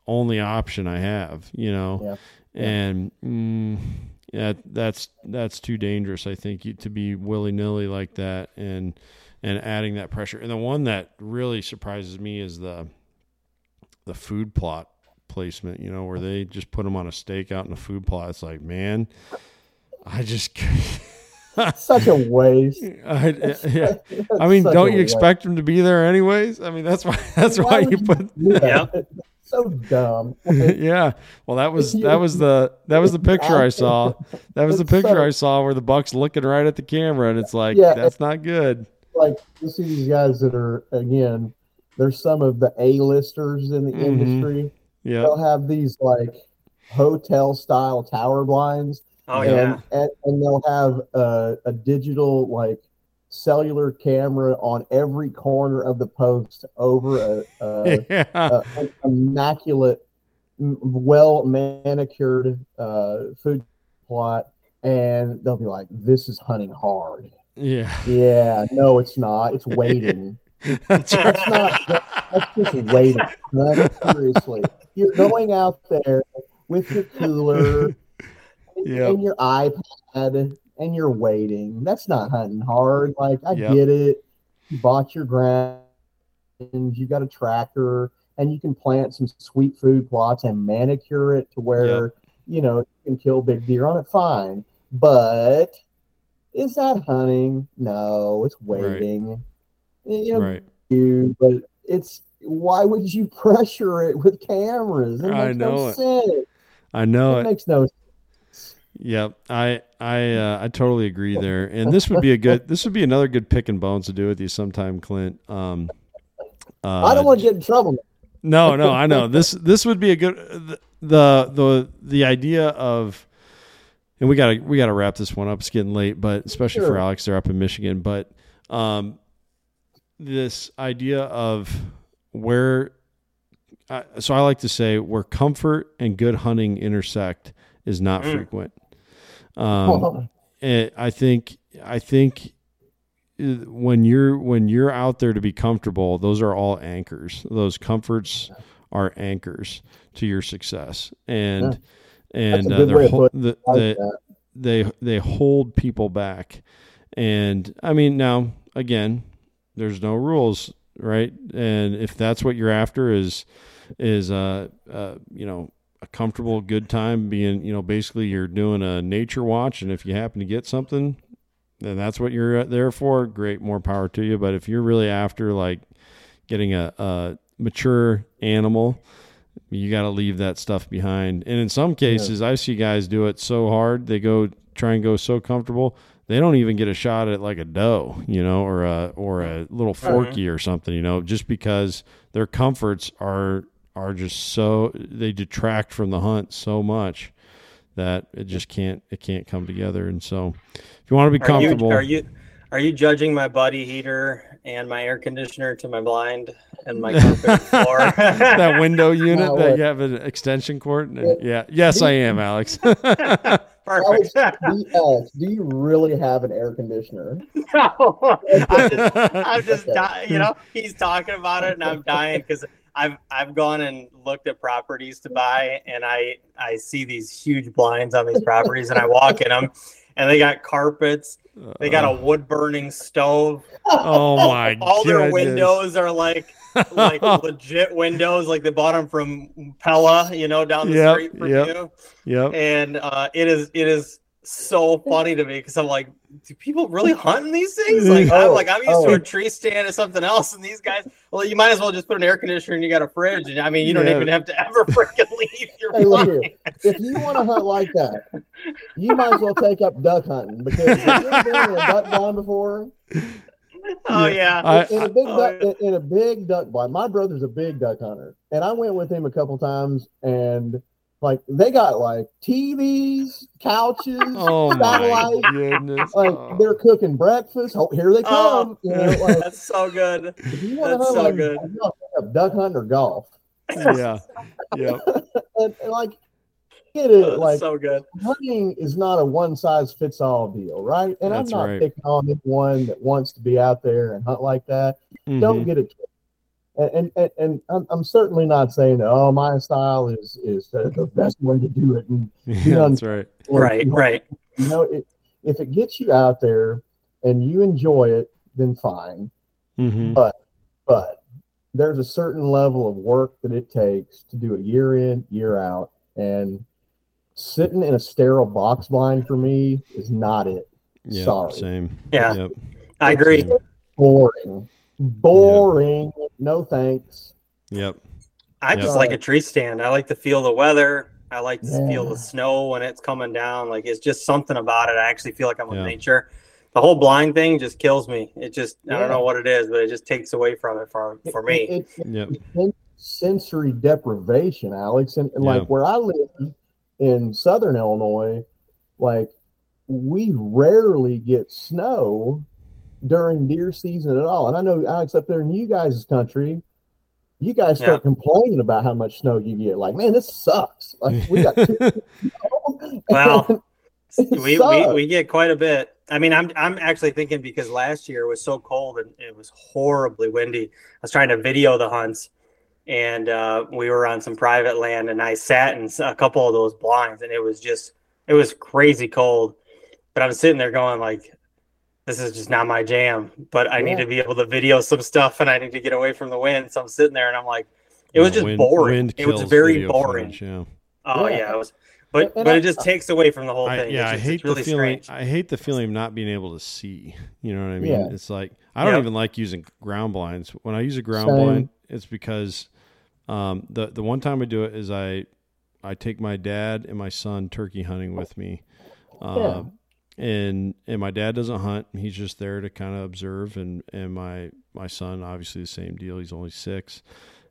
only option I have, you know Yeah. and mm, yeah, that's that's too dangerous. I think you, to be willy nilly like that and and adding that pressure. And the one that really surprises me is the the food plot placement. You know, where they just put them on a stake out in a food plot. It's like, man, I just. Such a waste. I, yeah. I mean, don't a you waste. expect them to be there anyways? I mean, that's why that's why, would you put do that? Yep. So dumb. Like, yeah. Well, that was that was the that was the picture I saw. That was the picture so- I saw where the Bucks looking right at the camera, and it's like Yeah. that's not good. like you see these guys that are again, there's some of the A-listers in the Mhm. industry. Yeah, They'll have these like hotel style tower blinds, Oh and, yeah. and and they'll have a, a digital like cellular camera on every corner of the post over a, a, yeah, a, an immaculate, well manicured uh, food plot, and they'll be like, "This is hunting hard." yeah. Yeah, no, it's not. It's waiting. That's. That's not. That's just waiting. Seriously, you're going out there with your cooler Yep. and your iPad, and you're waiting. That's not hunting hard. Like I Yep. get it. You bought your ground. And you got a tractor, and you can plant some sweet food plots and manicure it to where you know you can kill big deer on it. Fine, but is that hunting? No, it's waiting. You know, right. you, but it's why would you pressure it with cameras? It I know no it. sense. I know it it. makes no Yep, I I uh, I totally agree there. And this would be a good this would be another good pick and bones to do with you sometime, Clint. Um, uh, I don't want to get in trouble. No, no, I know this. This would be a good the the the idea of, and we gotta we gotta wrap this one up. It's getting late, but especially for Alex, they're up in Michigan. But um, this idea of where, uh, so I like to say where comfort and good hunting intersect is not Mm. frequent. Um, I think I think uh, when you're when you're out there to be comfortable, those are all anchors. Those comforts are anchors to your success, and and uh, good they're way of hol- putting the, like they they hold people back. And i mean now again there's no rules right? And if that's what you're after is is uh, uh you know a comfortable good time being you know basically you're doing a nature watch and if you happen to get something then that's what you're uh, there for. Great more power to you. But if you're really after like getting a, a mature animal you got to leave that stuff behind. And in some cases, I see guys do it so hard they go try and go so comfortable they don't even get a shot at like a doe, you know, or a or a little uh-huh. forky or something, you know, just because their comforts are are just so they detract from the hunt so much that it just can't it can't come together. And so, if you want to be Are you, comfortable, are you are you judging my buddy heater and my air conditioner to my blind and my floor? that window unit No, that what? you have an extension cord. And- yeah, yes, I am, Alex. Perfect. Alex, do, you, Alex, do you really have an air conditioner? no, I'm just, I'm just Okay. dying. You know, he's talking about it, and I'm dying because I've I've gone and looked at properties to buy, and I I see these huge blinds on these properties, and I walk in them, and they got carpets, they got a wood burning stove, Oh my all their windows are like like legit windows, like they bought them from Pella, you know, down the Yep, street from yep. you. Yep. And uh, it is it is so funny to me because I'm like, do people really hunt in these things? Like, I'm Oh, like I'm used to oh. a tree stand or something else, and these guys, well, you might as well just put an air conditioner and you got a fridge, and I mean, you don't Yeah. even have to ever freaking leave your Hey, look here. blind. If you want to hunt like that, you might as well take up duck hunting because you've been in a duck blind before, Oh yeah, I- in a big Oh, duck, yeah. in a big duck blind. My brother's a big duck hunter, and I went with him a couple times, and like they got like TVs, couches, Oh my satellite. goodness. Like Oh. they're cooking breakfast. Oh, here they come. Oh. you know, like that's so good. if you want to That's hunt so like good. you know, pick up duck hunting or golf, yeah. Yeah. and, and like get it, That's like so good. hunting is not a one size fits all deal, right? And That's I'm not right. picking on anyone that wants to be out there and hunt like that. Don't Mhm. get it. twisted. And and, and, and I'm, I'm certainly not saying that, oh my style is is the, the best way to do it. And Yeah, that's right. Right, right. you know, it, if it gets you out there and you enjoy it, then fine. hmm But there's a certain level of work that it takes to do it year in, year out, and sitting in a sterile box blind for me is not it. Yeah. Sorry. Same. Yeah. Yep. I agree. Same. Boring. Boring. No thanks. Yep. I Yeah. just like a tree stand. I like to feel the weather. I like to feel the snow when it's coming down. Like it's just something about it. I actually feel like I'm with Yeah. nature. The whole blind thing just kills me. It just I don't know what it is, but it just takes away from it for for me. It, it, Yep. it's sensory deprivation, Alex. And, and like where I live in southern Illinois, like we rarely get snow during deer season at all. And I know Alex up there in you guys' country, you guys start complaining about how much snow you get. Like, man, this sucks. Like we got two Well, we, we we get quite a bit. I mean, I'm I'm actually thinking because last year was so cold and it was horribly windy. I was trying to video the hunts, and uh, we were on some private land, and I sat in a couple of those blinds, and it was just it was crazy cold. But I was sitting there going like, this is just not my jam. But I need to be able to video some stuff, and I need to get away from the wind. So I'm sitting there, and I'm like, it was Yeah, just wind- boring. wind it was very boring. footage, yeah. Oh Yeah. yeah, it was. But And- and but it just takes away from the whole I, thing. yeah, It's I hate really the feeling. strange. I hate the feeling of not being able to see. You know what I mean? Yeah. It's like I don't Yep. even like using ground blinds. When I use a ground Same. blind, it's because um, the the one time I do it is I I take my dad and my son turkey hunting with me. Uh, And and my dad doesn't hunt. He's just there to kind of observe. And and my my son obviously the same deal. He's only six,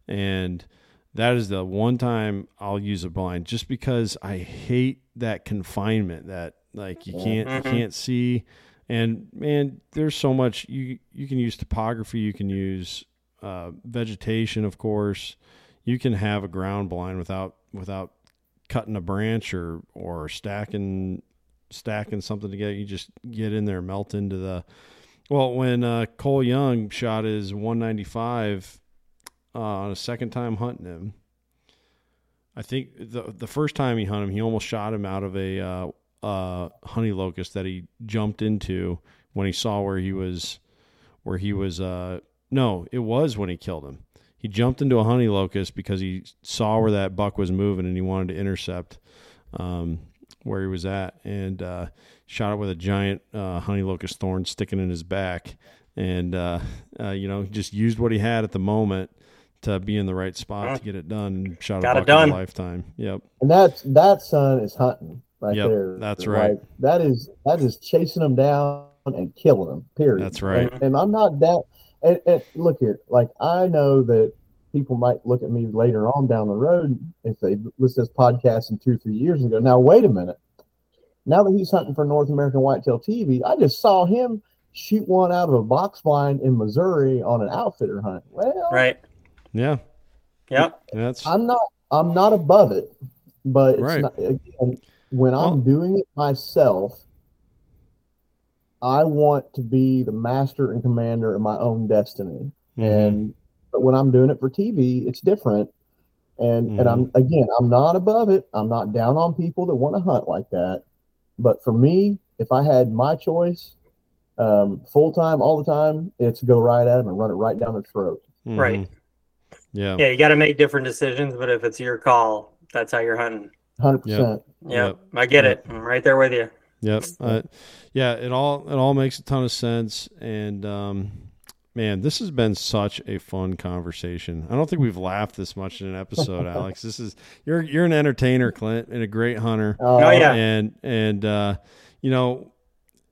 and that is the one time I'll use a blind just because I hate that confinement that like you can't Mhm. you can't see and man there's so much you you can use topography you can use uh, vegetation of course you can have a ground blind without without cutting a branch or or stacking stacking something together you just get in there melt into the Well, when uh, Cole Young shot his 195 uh, on a second time hunting him, I think the the first time he hunted him, he almost shot him out of a uh, uh, honey locust that he jumped into when he saw where he was, where he was. Uh, no, it was when he killed him. He jumped into a honey locust because he saw where that buck was moving and he wanted to intercept um, where he was at and uh, shot it with a giant uh, honey locust thorn sticking in his back. And, uh, uh you know, just used what he had at the moment to be in the right spot to get it done shot Got a it buck in done. a lifetime. Yep. And that's that son is hunting right Yep, there. that's right. Like, that is that is chasing them down and killing them. Period. That's right. And, and I'm not that. And, and look here, like I know that people might look at me later on down the road if they listen to this podcast in two, three years ago. Now wait a minute. Now that he's hunting for North American Whitetail TV, I just saw him shoot one out of a box blind in Missouri on an outfitter hunt. Well, Right. Yeah. Yeah. That's I'm not I'm not above it, but it's Right. not, again, when Well- I'm doing it myself, I want to be the master and commander of my own destiny. mhm. And but when I'm doing it for TV, it's different. And and I'm again, I'm not above it. I'm not down on people that want to hunt like that. But for me, if I had my choice, um, full time, all the time, it's go right at them and run it right down their throat. Mhm. Right. Yeah. Yeah, you got to make different decisions, but if it's your call, that's how you're hunting. Hundred percent. Yep, Yep. I get Yep. it. I'm right there with you. Yep. Uh, yeah, it all it all makes a ton of sense and um man, this has been such a fun conversation. I don't think we've laughed this much in an episode, Alex. This is you're you're an entertainer, Clint, and a great hunter. Oh, yeah. And and uh you know,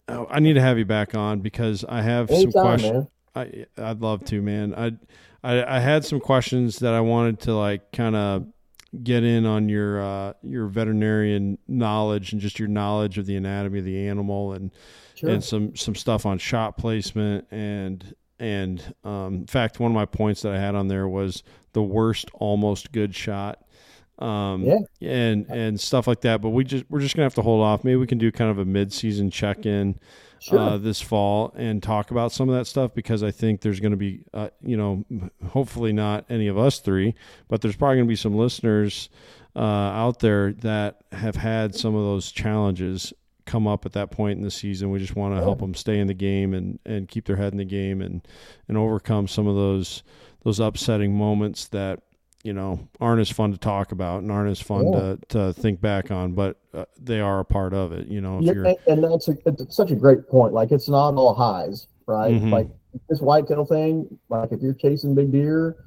oh, I need to have you back on because I have some questions. I I'd love to, man. I I I had some questions that I wanted to like kind of get in on your uh your veterinarian knowledge and just your knowledge of the anatomy of the animal and Sure. and some some stuff on shot placement and and um in fact one of my points that I had on there was the worst almost good shot um Yeah. and and stuff like that but we just we're just gonna have to hold off maybe we can do kind of a mid-season check-in Sure. uh, this fall and talk about some of that stuff because I think there's going to be, uh, you know, hopefully not any of us three, but there's probably going to be some listeners uh, out there that have had some of those challenges come up at that point in the season. We just want to help them stay in the game and, and keep their head in the game and, and overcome some of those those upsetting moments that you know aren't as fun to talk about and aren't as fun Yeah. to, to think back on, but uh, they are a part of it. You know, if Yeah, you're and, that's a, it's such a great point. Like it's not all highs, right? Mhm. Like this whitetail thing. Like if you're chasing big deer,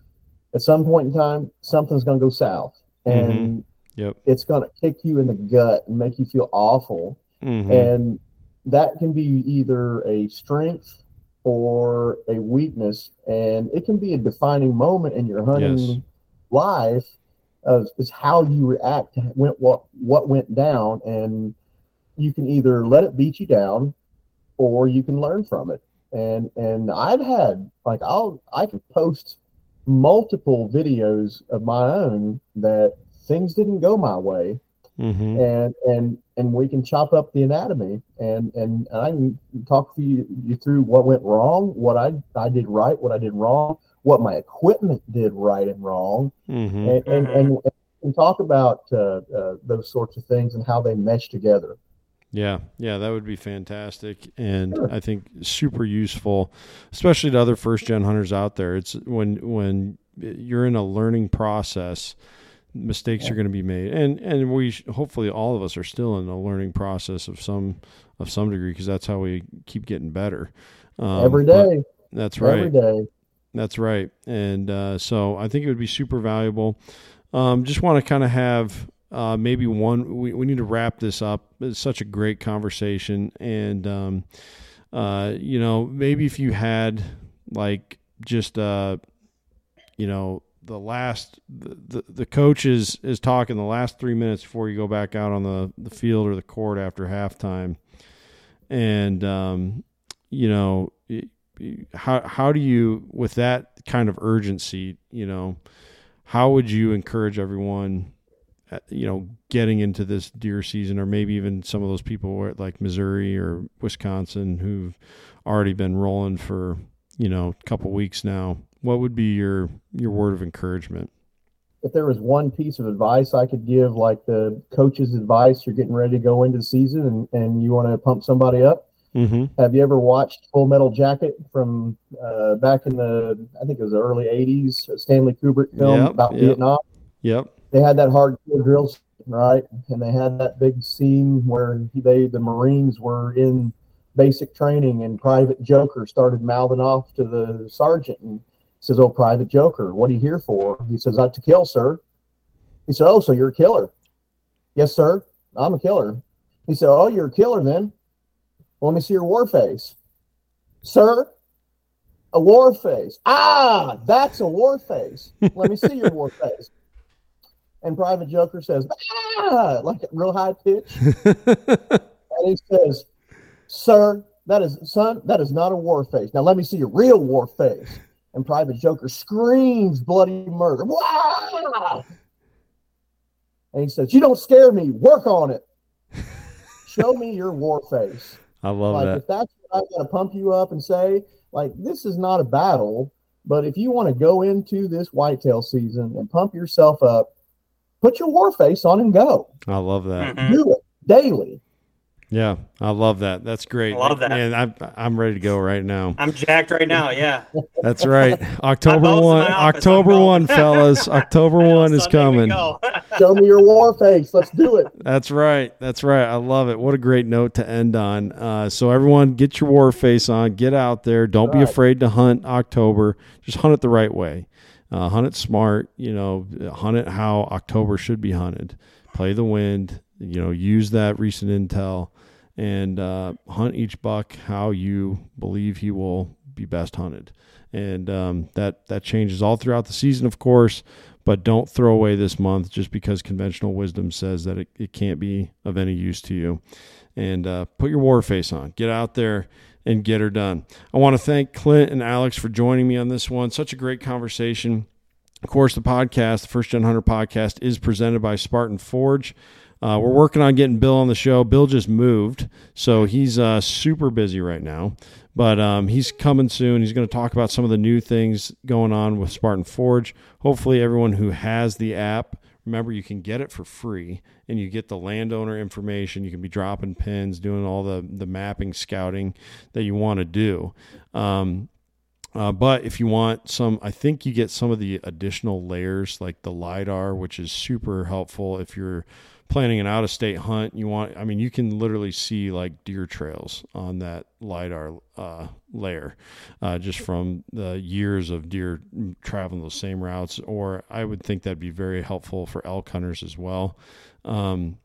at some point in time, something's going to go south, and Yep. it's going to kick you in the gut and make you feel awful. Mhm. And that can be either a strength or a weakness, and it can be a defining moment in your hunting Yes. life. Of, is how you react to went what what went down, and you can either let it beat you down, or you can learn from it. And and I've had like I'll I can post multiple videos of my own that things didn't go my way, Mhm. and and and we can chop up the anatomy and and I can talk to you, you through what went wrong, what I I did right, what I did wrong, what my equipment did right and wrong, Mhm. and and, and, and talk about uh, uh, those sorts of things and how they mesh together. Yeah, yeah, that would be fantastic, and Sure. I think super useful, especially to other first gen hunters out there. It's when when you're in a learning process, mistakes are going to be made, and and we sh- hopefully all of us are still in a learning process of some of some degree because that's how we keep getting better. Um, every day, that's right. every day. That's right. And uh, so I think it would be super valuable. Um, just want to kind of have uh, maybe one, we, we need to wrap this up. It's such a great conversation. And, um, uh, you know, maybe if you had like just, uh, you know, the last, the, the, coach is, is talking the last three minutes before you go back out on the, the field or the court after halftime. And, um, you know, how how do you with that kind of urgency you know how would you encourage everyone uh, you know, getting into this deer season, or maybe even some of those people like Missouri or Wisconsin who've already been rolling for you know a couple weeks now, what would be your your word of encouragement? If there was one piece of advice I could give, like the coach's advice, you're getting ready to go into the season and, and you want to pump somebody up. Mm-hmm. Have you ever watched Full Metal Jacket from uh, back in the, I think it was the early 80s, Stanley Kubrick film Yep, about yep. Vietnam? Yep. they had that hardcore drill, scene, right? And they had that big scene where they, the Marines, were in basic training, and Private Joker started mouthing off to the sergeant and says, "Oh, Private Joker, what are you here for?" He says, "Not to kill, sir." He said, "Oh, so you're a killer?" "Yes, sir. I'm a killer." He said, "Oh, you're a killer then? Well, let me see your war face, sir." A war face. Ah, that's a war face. Let me see your war face. And Private Joker says, ah, like a real high pitch. And he says, Sir, that is son, that is not a war face. Now let me see your real war face. And Private Joker screams bloody murder. Wow! And he says, You don't scare me, work on it. Show me your war face. I love like that. if that's what I'm gonna pump you up and say, like, this is not a battle, but if you want to go into this whitetail season and pump yourself up, put your war face on and go. I love that. Mhm. Do it daily. Yeah, I love that. That's great. I love that. Man, I'm I'm ready to go right now. I'm jacked right now. Yeah. That's right. October one. October one, fellas. October one is coming. Show me your war face. Let's do it. That's right. That's right. I love it. What a great note to end on. Uh, so everyone, get your war face on. Get out there. Don't be Right. afraid to hunt October. Just hunt it the right way. Uh, hunt it smart. You know, hunt it how October should be hunted. Play the wind. You know, use that recent intel and uh, hunt each buck how you believe he will be best hunted. And um, that that changes all throughout the season, of course. But don't throw away this month just because conventional wisdom says that it, it can't be of any use to you. And uh, put your war face on. Get out there and get her done. I want to thank Clint and Alex for joining me on this one. Such a great conversation. Of course, the podcast, the First Gen Hunter podcast, is presented by Spartan Forge. Uh, we're working on getting Bill on the show. Bill just moved, so he's uh, super busy right now. But um, he's coming soon. He's going to talk about some of the new things going on with Spartan Forge. Hopefully, everyone who has the app, remember you can get it for free, and you get the landowner information. You can be dropping pins, doing all the the mapping, scouting that you want to do. Um, uh, but if you want some, I think you get some of the additional layers like the LIDAR, which is super helpful if you're planning an out of state hunt. You want, I mean, you can literally see like deer trails on that LIDAR uh, layer uh, just from the years of deer traveling those same routes. Or I would think that'd be very helpful for elk hunters as well. Um,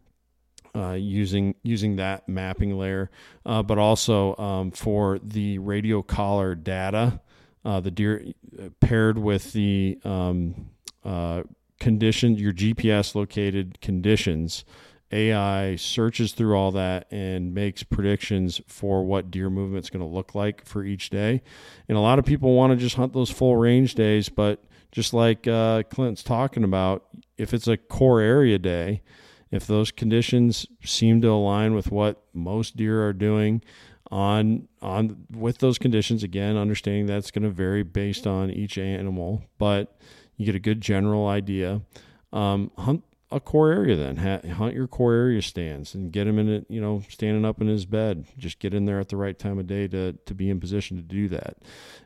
uh, using using that mapping layer, uh, but also um, for the radio collar data, uh, the deer paired with the um, uh, condition, your GPS located conditions. AI searches through all that and makes predictions for what deer movement is going to look like for each day. And a lot of people want to just hunt those full range days, but just like uh, Clint's talking about, if it's a core area day, if those conditions seem to align with what most deer are doing on on with those conditions again understanding that's going to vary based on each animal but you get a good general idea. Um, hunt a core area then. Ha- hunt your core area stands and get him in it you know standing up in his bed. Just get in there at the right time of day to to be in position to do that.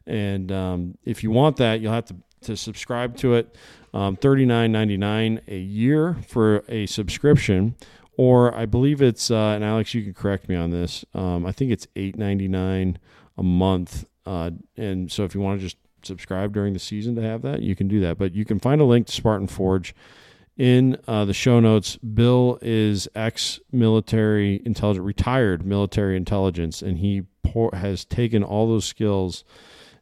And um, if you want that you'll have to to subscribe to it um, $39.99 a year for a subscription. Or I believe it's uh, and Alex, you can correct me on this. Um, I think it's eight ninety nine a month, uh, and so if you want to just subscribe during the season to have that, you can do that. But you can find a link to Spartan Forge in uh, the show notes. Bill is ex military intelligence, retired military intelligence, and he pour, has taken all those skills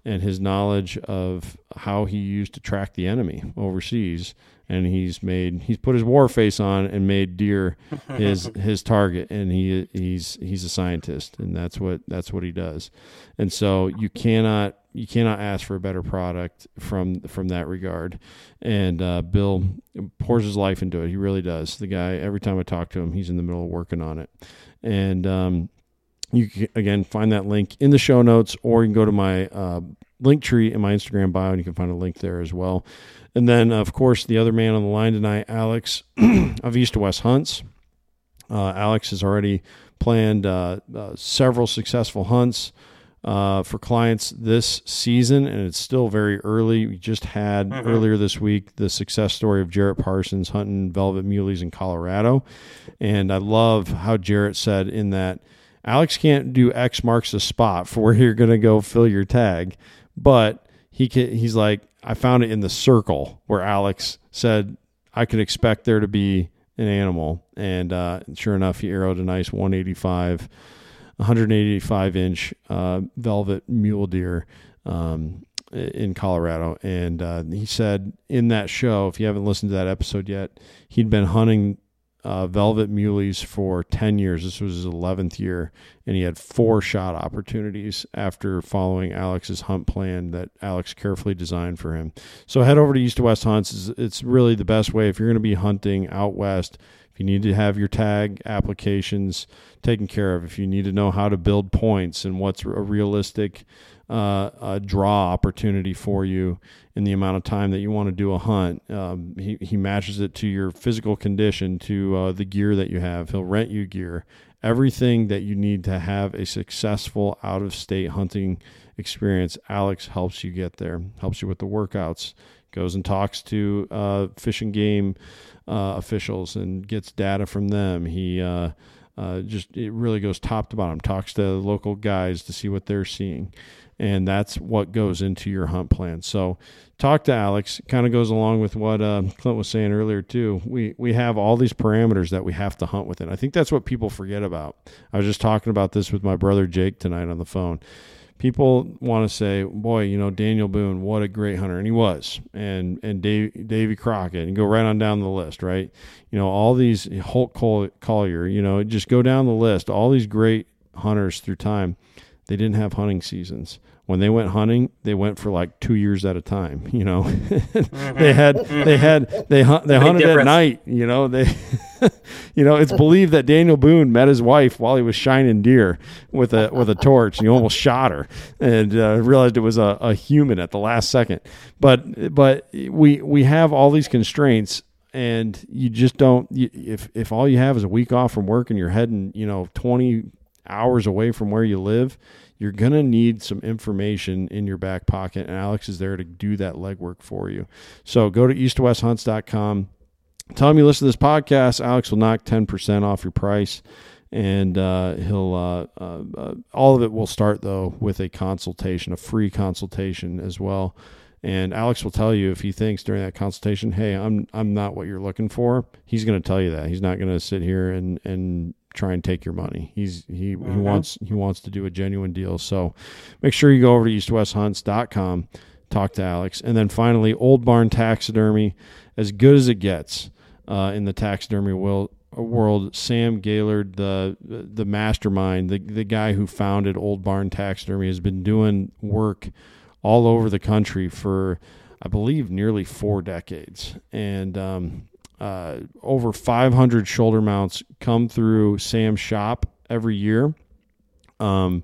and his knowledge of how he used to track the enemy overseas and he's made he's put his war face on and made deer his his target and he he's he's a scientist and that's what that's what he does and so you cannot you cannot ask for a better product from from that regard. And uh, Bill pours his life into it. He really does. The guy. Every time I talk to him, he's in the middle of working on it. And um, you can again find that link in the show notes, or you can go to my uh, link tree in my Instagram bio, and you can find a link there as well. And then, of course, the other man on the line tonight, Alex of East2West Hunts. Uh, Alex has already planned uh, uh, several successful hunts uh, for clients this season, and it's still very early. We just had Mhm. earlier this week the success story of Jarrett Parsons hunting velvet muleys in Colorado, and I love how Jarrett said in that Alex can't do X marks the spot for where you're going to go fill your tag, but he can, he's like I found it in the circle where Alex said I could expect there to be an animal, and uh, sure enough, he arrowed a nice 185. 185 inch uh, velvet mule deer um, in Colorado. And uh, he said in that show, if you haven't listened to that episode yet, he'd been hunting uh, velvet muleys for 10 years. This was his 11th year. And he had four shot opportunities after following Alex's hunt plan that Alex carefully designed for him. So head over to East2West Hunts. It's, it's really the best way if you're going to be hunting out west. If you need to have your tag applications taken care of, if you need to know how to build points and what's a realistic uh, uh, draw opportunity for you in the amount of time that you want to do a hunt, um, he, he matches it to your physical condition, to uh, the gear that you have. He'll rent you gear. Everything that you need to have a successful out of state hunting experience, Alex helps you get there, helps you with the workouts, goes and talks to uh, fish and game uh, officials and gets data from them. He uh, uh, just it really goes top to bottom. Talks to local guys to see what they're seeing, and that's what goes into your hunt plan. So, talk to Alex. Kind of goes along with what uh, Clint was saying earlier too. We we have all these parameters that we have to hunt within. I think that's what people forget about. I was just talking about this with my brother Jake tonight on the phone people want to say, boy, you know, Daniel Boone, what a great hunter. And he was. And and Dave, Davy Crockett, and go right on down the list, right? You know, all these Holt Collier, you know, just go down the list. All these great hunters through time, they didn't have hunting seasons. When they went hunting, they went for like two years at a time. You know, they had they had they hunt they Big hunted at night. You know, they you know it's believed that Daniel Boone met his wife while he was shining deer with a with a torch. and He almost shot her and uh, realized it was a, a human at the last second. But but we we have all these constraints and you just don't you, if if all you have is a week off from work and you're heading you know 20 hours away from where you live you're going to need some information in your back pocket and alex is there to do that legwork for you so go to eastwesthunts.com tell him you listen to this podcast alex will knock 10% off your price and uh, he'll uh, uh, uh, all of it will start though with a consultation a free consultation as well and Alex will tell you if he thinks during that consultation, "Hey, I'm I'm not what you're looking for." He's going to tell you that. He's not going to sit here and and try and take your money. He's he he Mhm. wants he wants to do a genuine deal. So make sure you go over to eastwesthunts.com, talk to Alex, and then finally, Old Barn Taxidermy, as good as it gets uh, in the taxidermy world. World, Sam Gaylord, the the mastermind, the the guy who founded Old Barn Taxidermy, has been doing work all over the country for, I believe, nearly four decades. And um, uh, over 500 shoulder mounts come through Sam's shop every year. Um,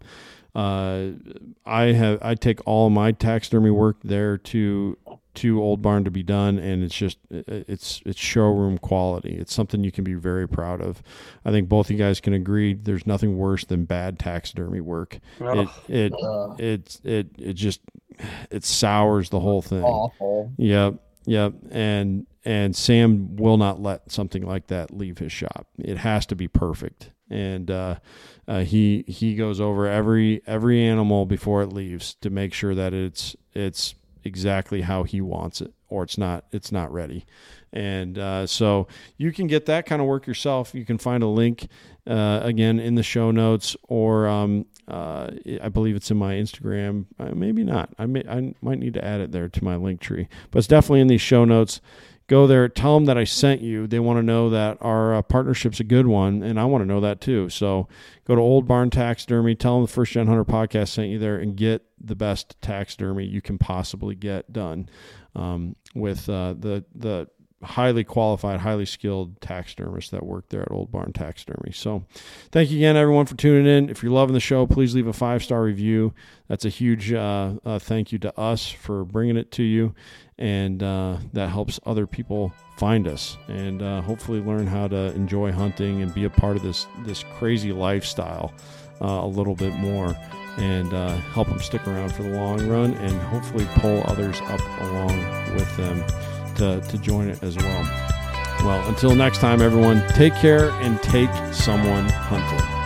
uh, I have I take all my taxidermy work there to to Old Barn to be done, and it's just it's it's showroom quality. It's something you can be very proud of. I think both you guys can agree. There's nothing worse than bad taxidermy work. Oh, It it Uh, it it it just it sours the whole thing. awful. Yep, yep. And and Sam will not let something like that leave his shop. It has to be perfect. And uh, uh, he he goes over every every animal before it leaves to make sure that it's it's exactly how he wants it, or it's not it's not ready. And uh, so you can get that kind of work yourself. You can find a link uh, again in the show notes, or um, uh, I believe it's in my Instagram. Uh, maybe not. I may I might need to add it there to my Linktree, but it's definitely in these show notes. go there, tell them that I sent you. They want to know that our uh, partnership's a good one, and I want to know that too. So go to Old Barn Taxidermy, tell them the First Gen Hunter podcast sent you there, and get the best taxidermy you can possibly get done um, with uh, the the highly qualified, highly skilled taxidermists that work there at Old Barn Taxidermy. So, thank you again, everyone, for tuning in. If you're loving the show, please leave a five star review. That's a huge uh, uh, thank you to us for bringing it to you, and uh, that helps other people find us and uh, hopefully learn how to enjoy hunting and be a part of this this crazy lifestyle uh, a little bit more. And uh, help them stick around for the long run, and hopefully pull others up along with them to, to join it as well. Well, until next time, everyone, take care and take someone hunting.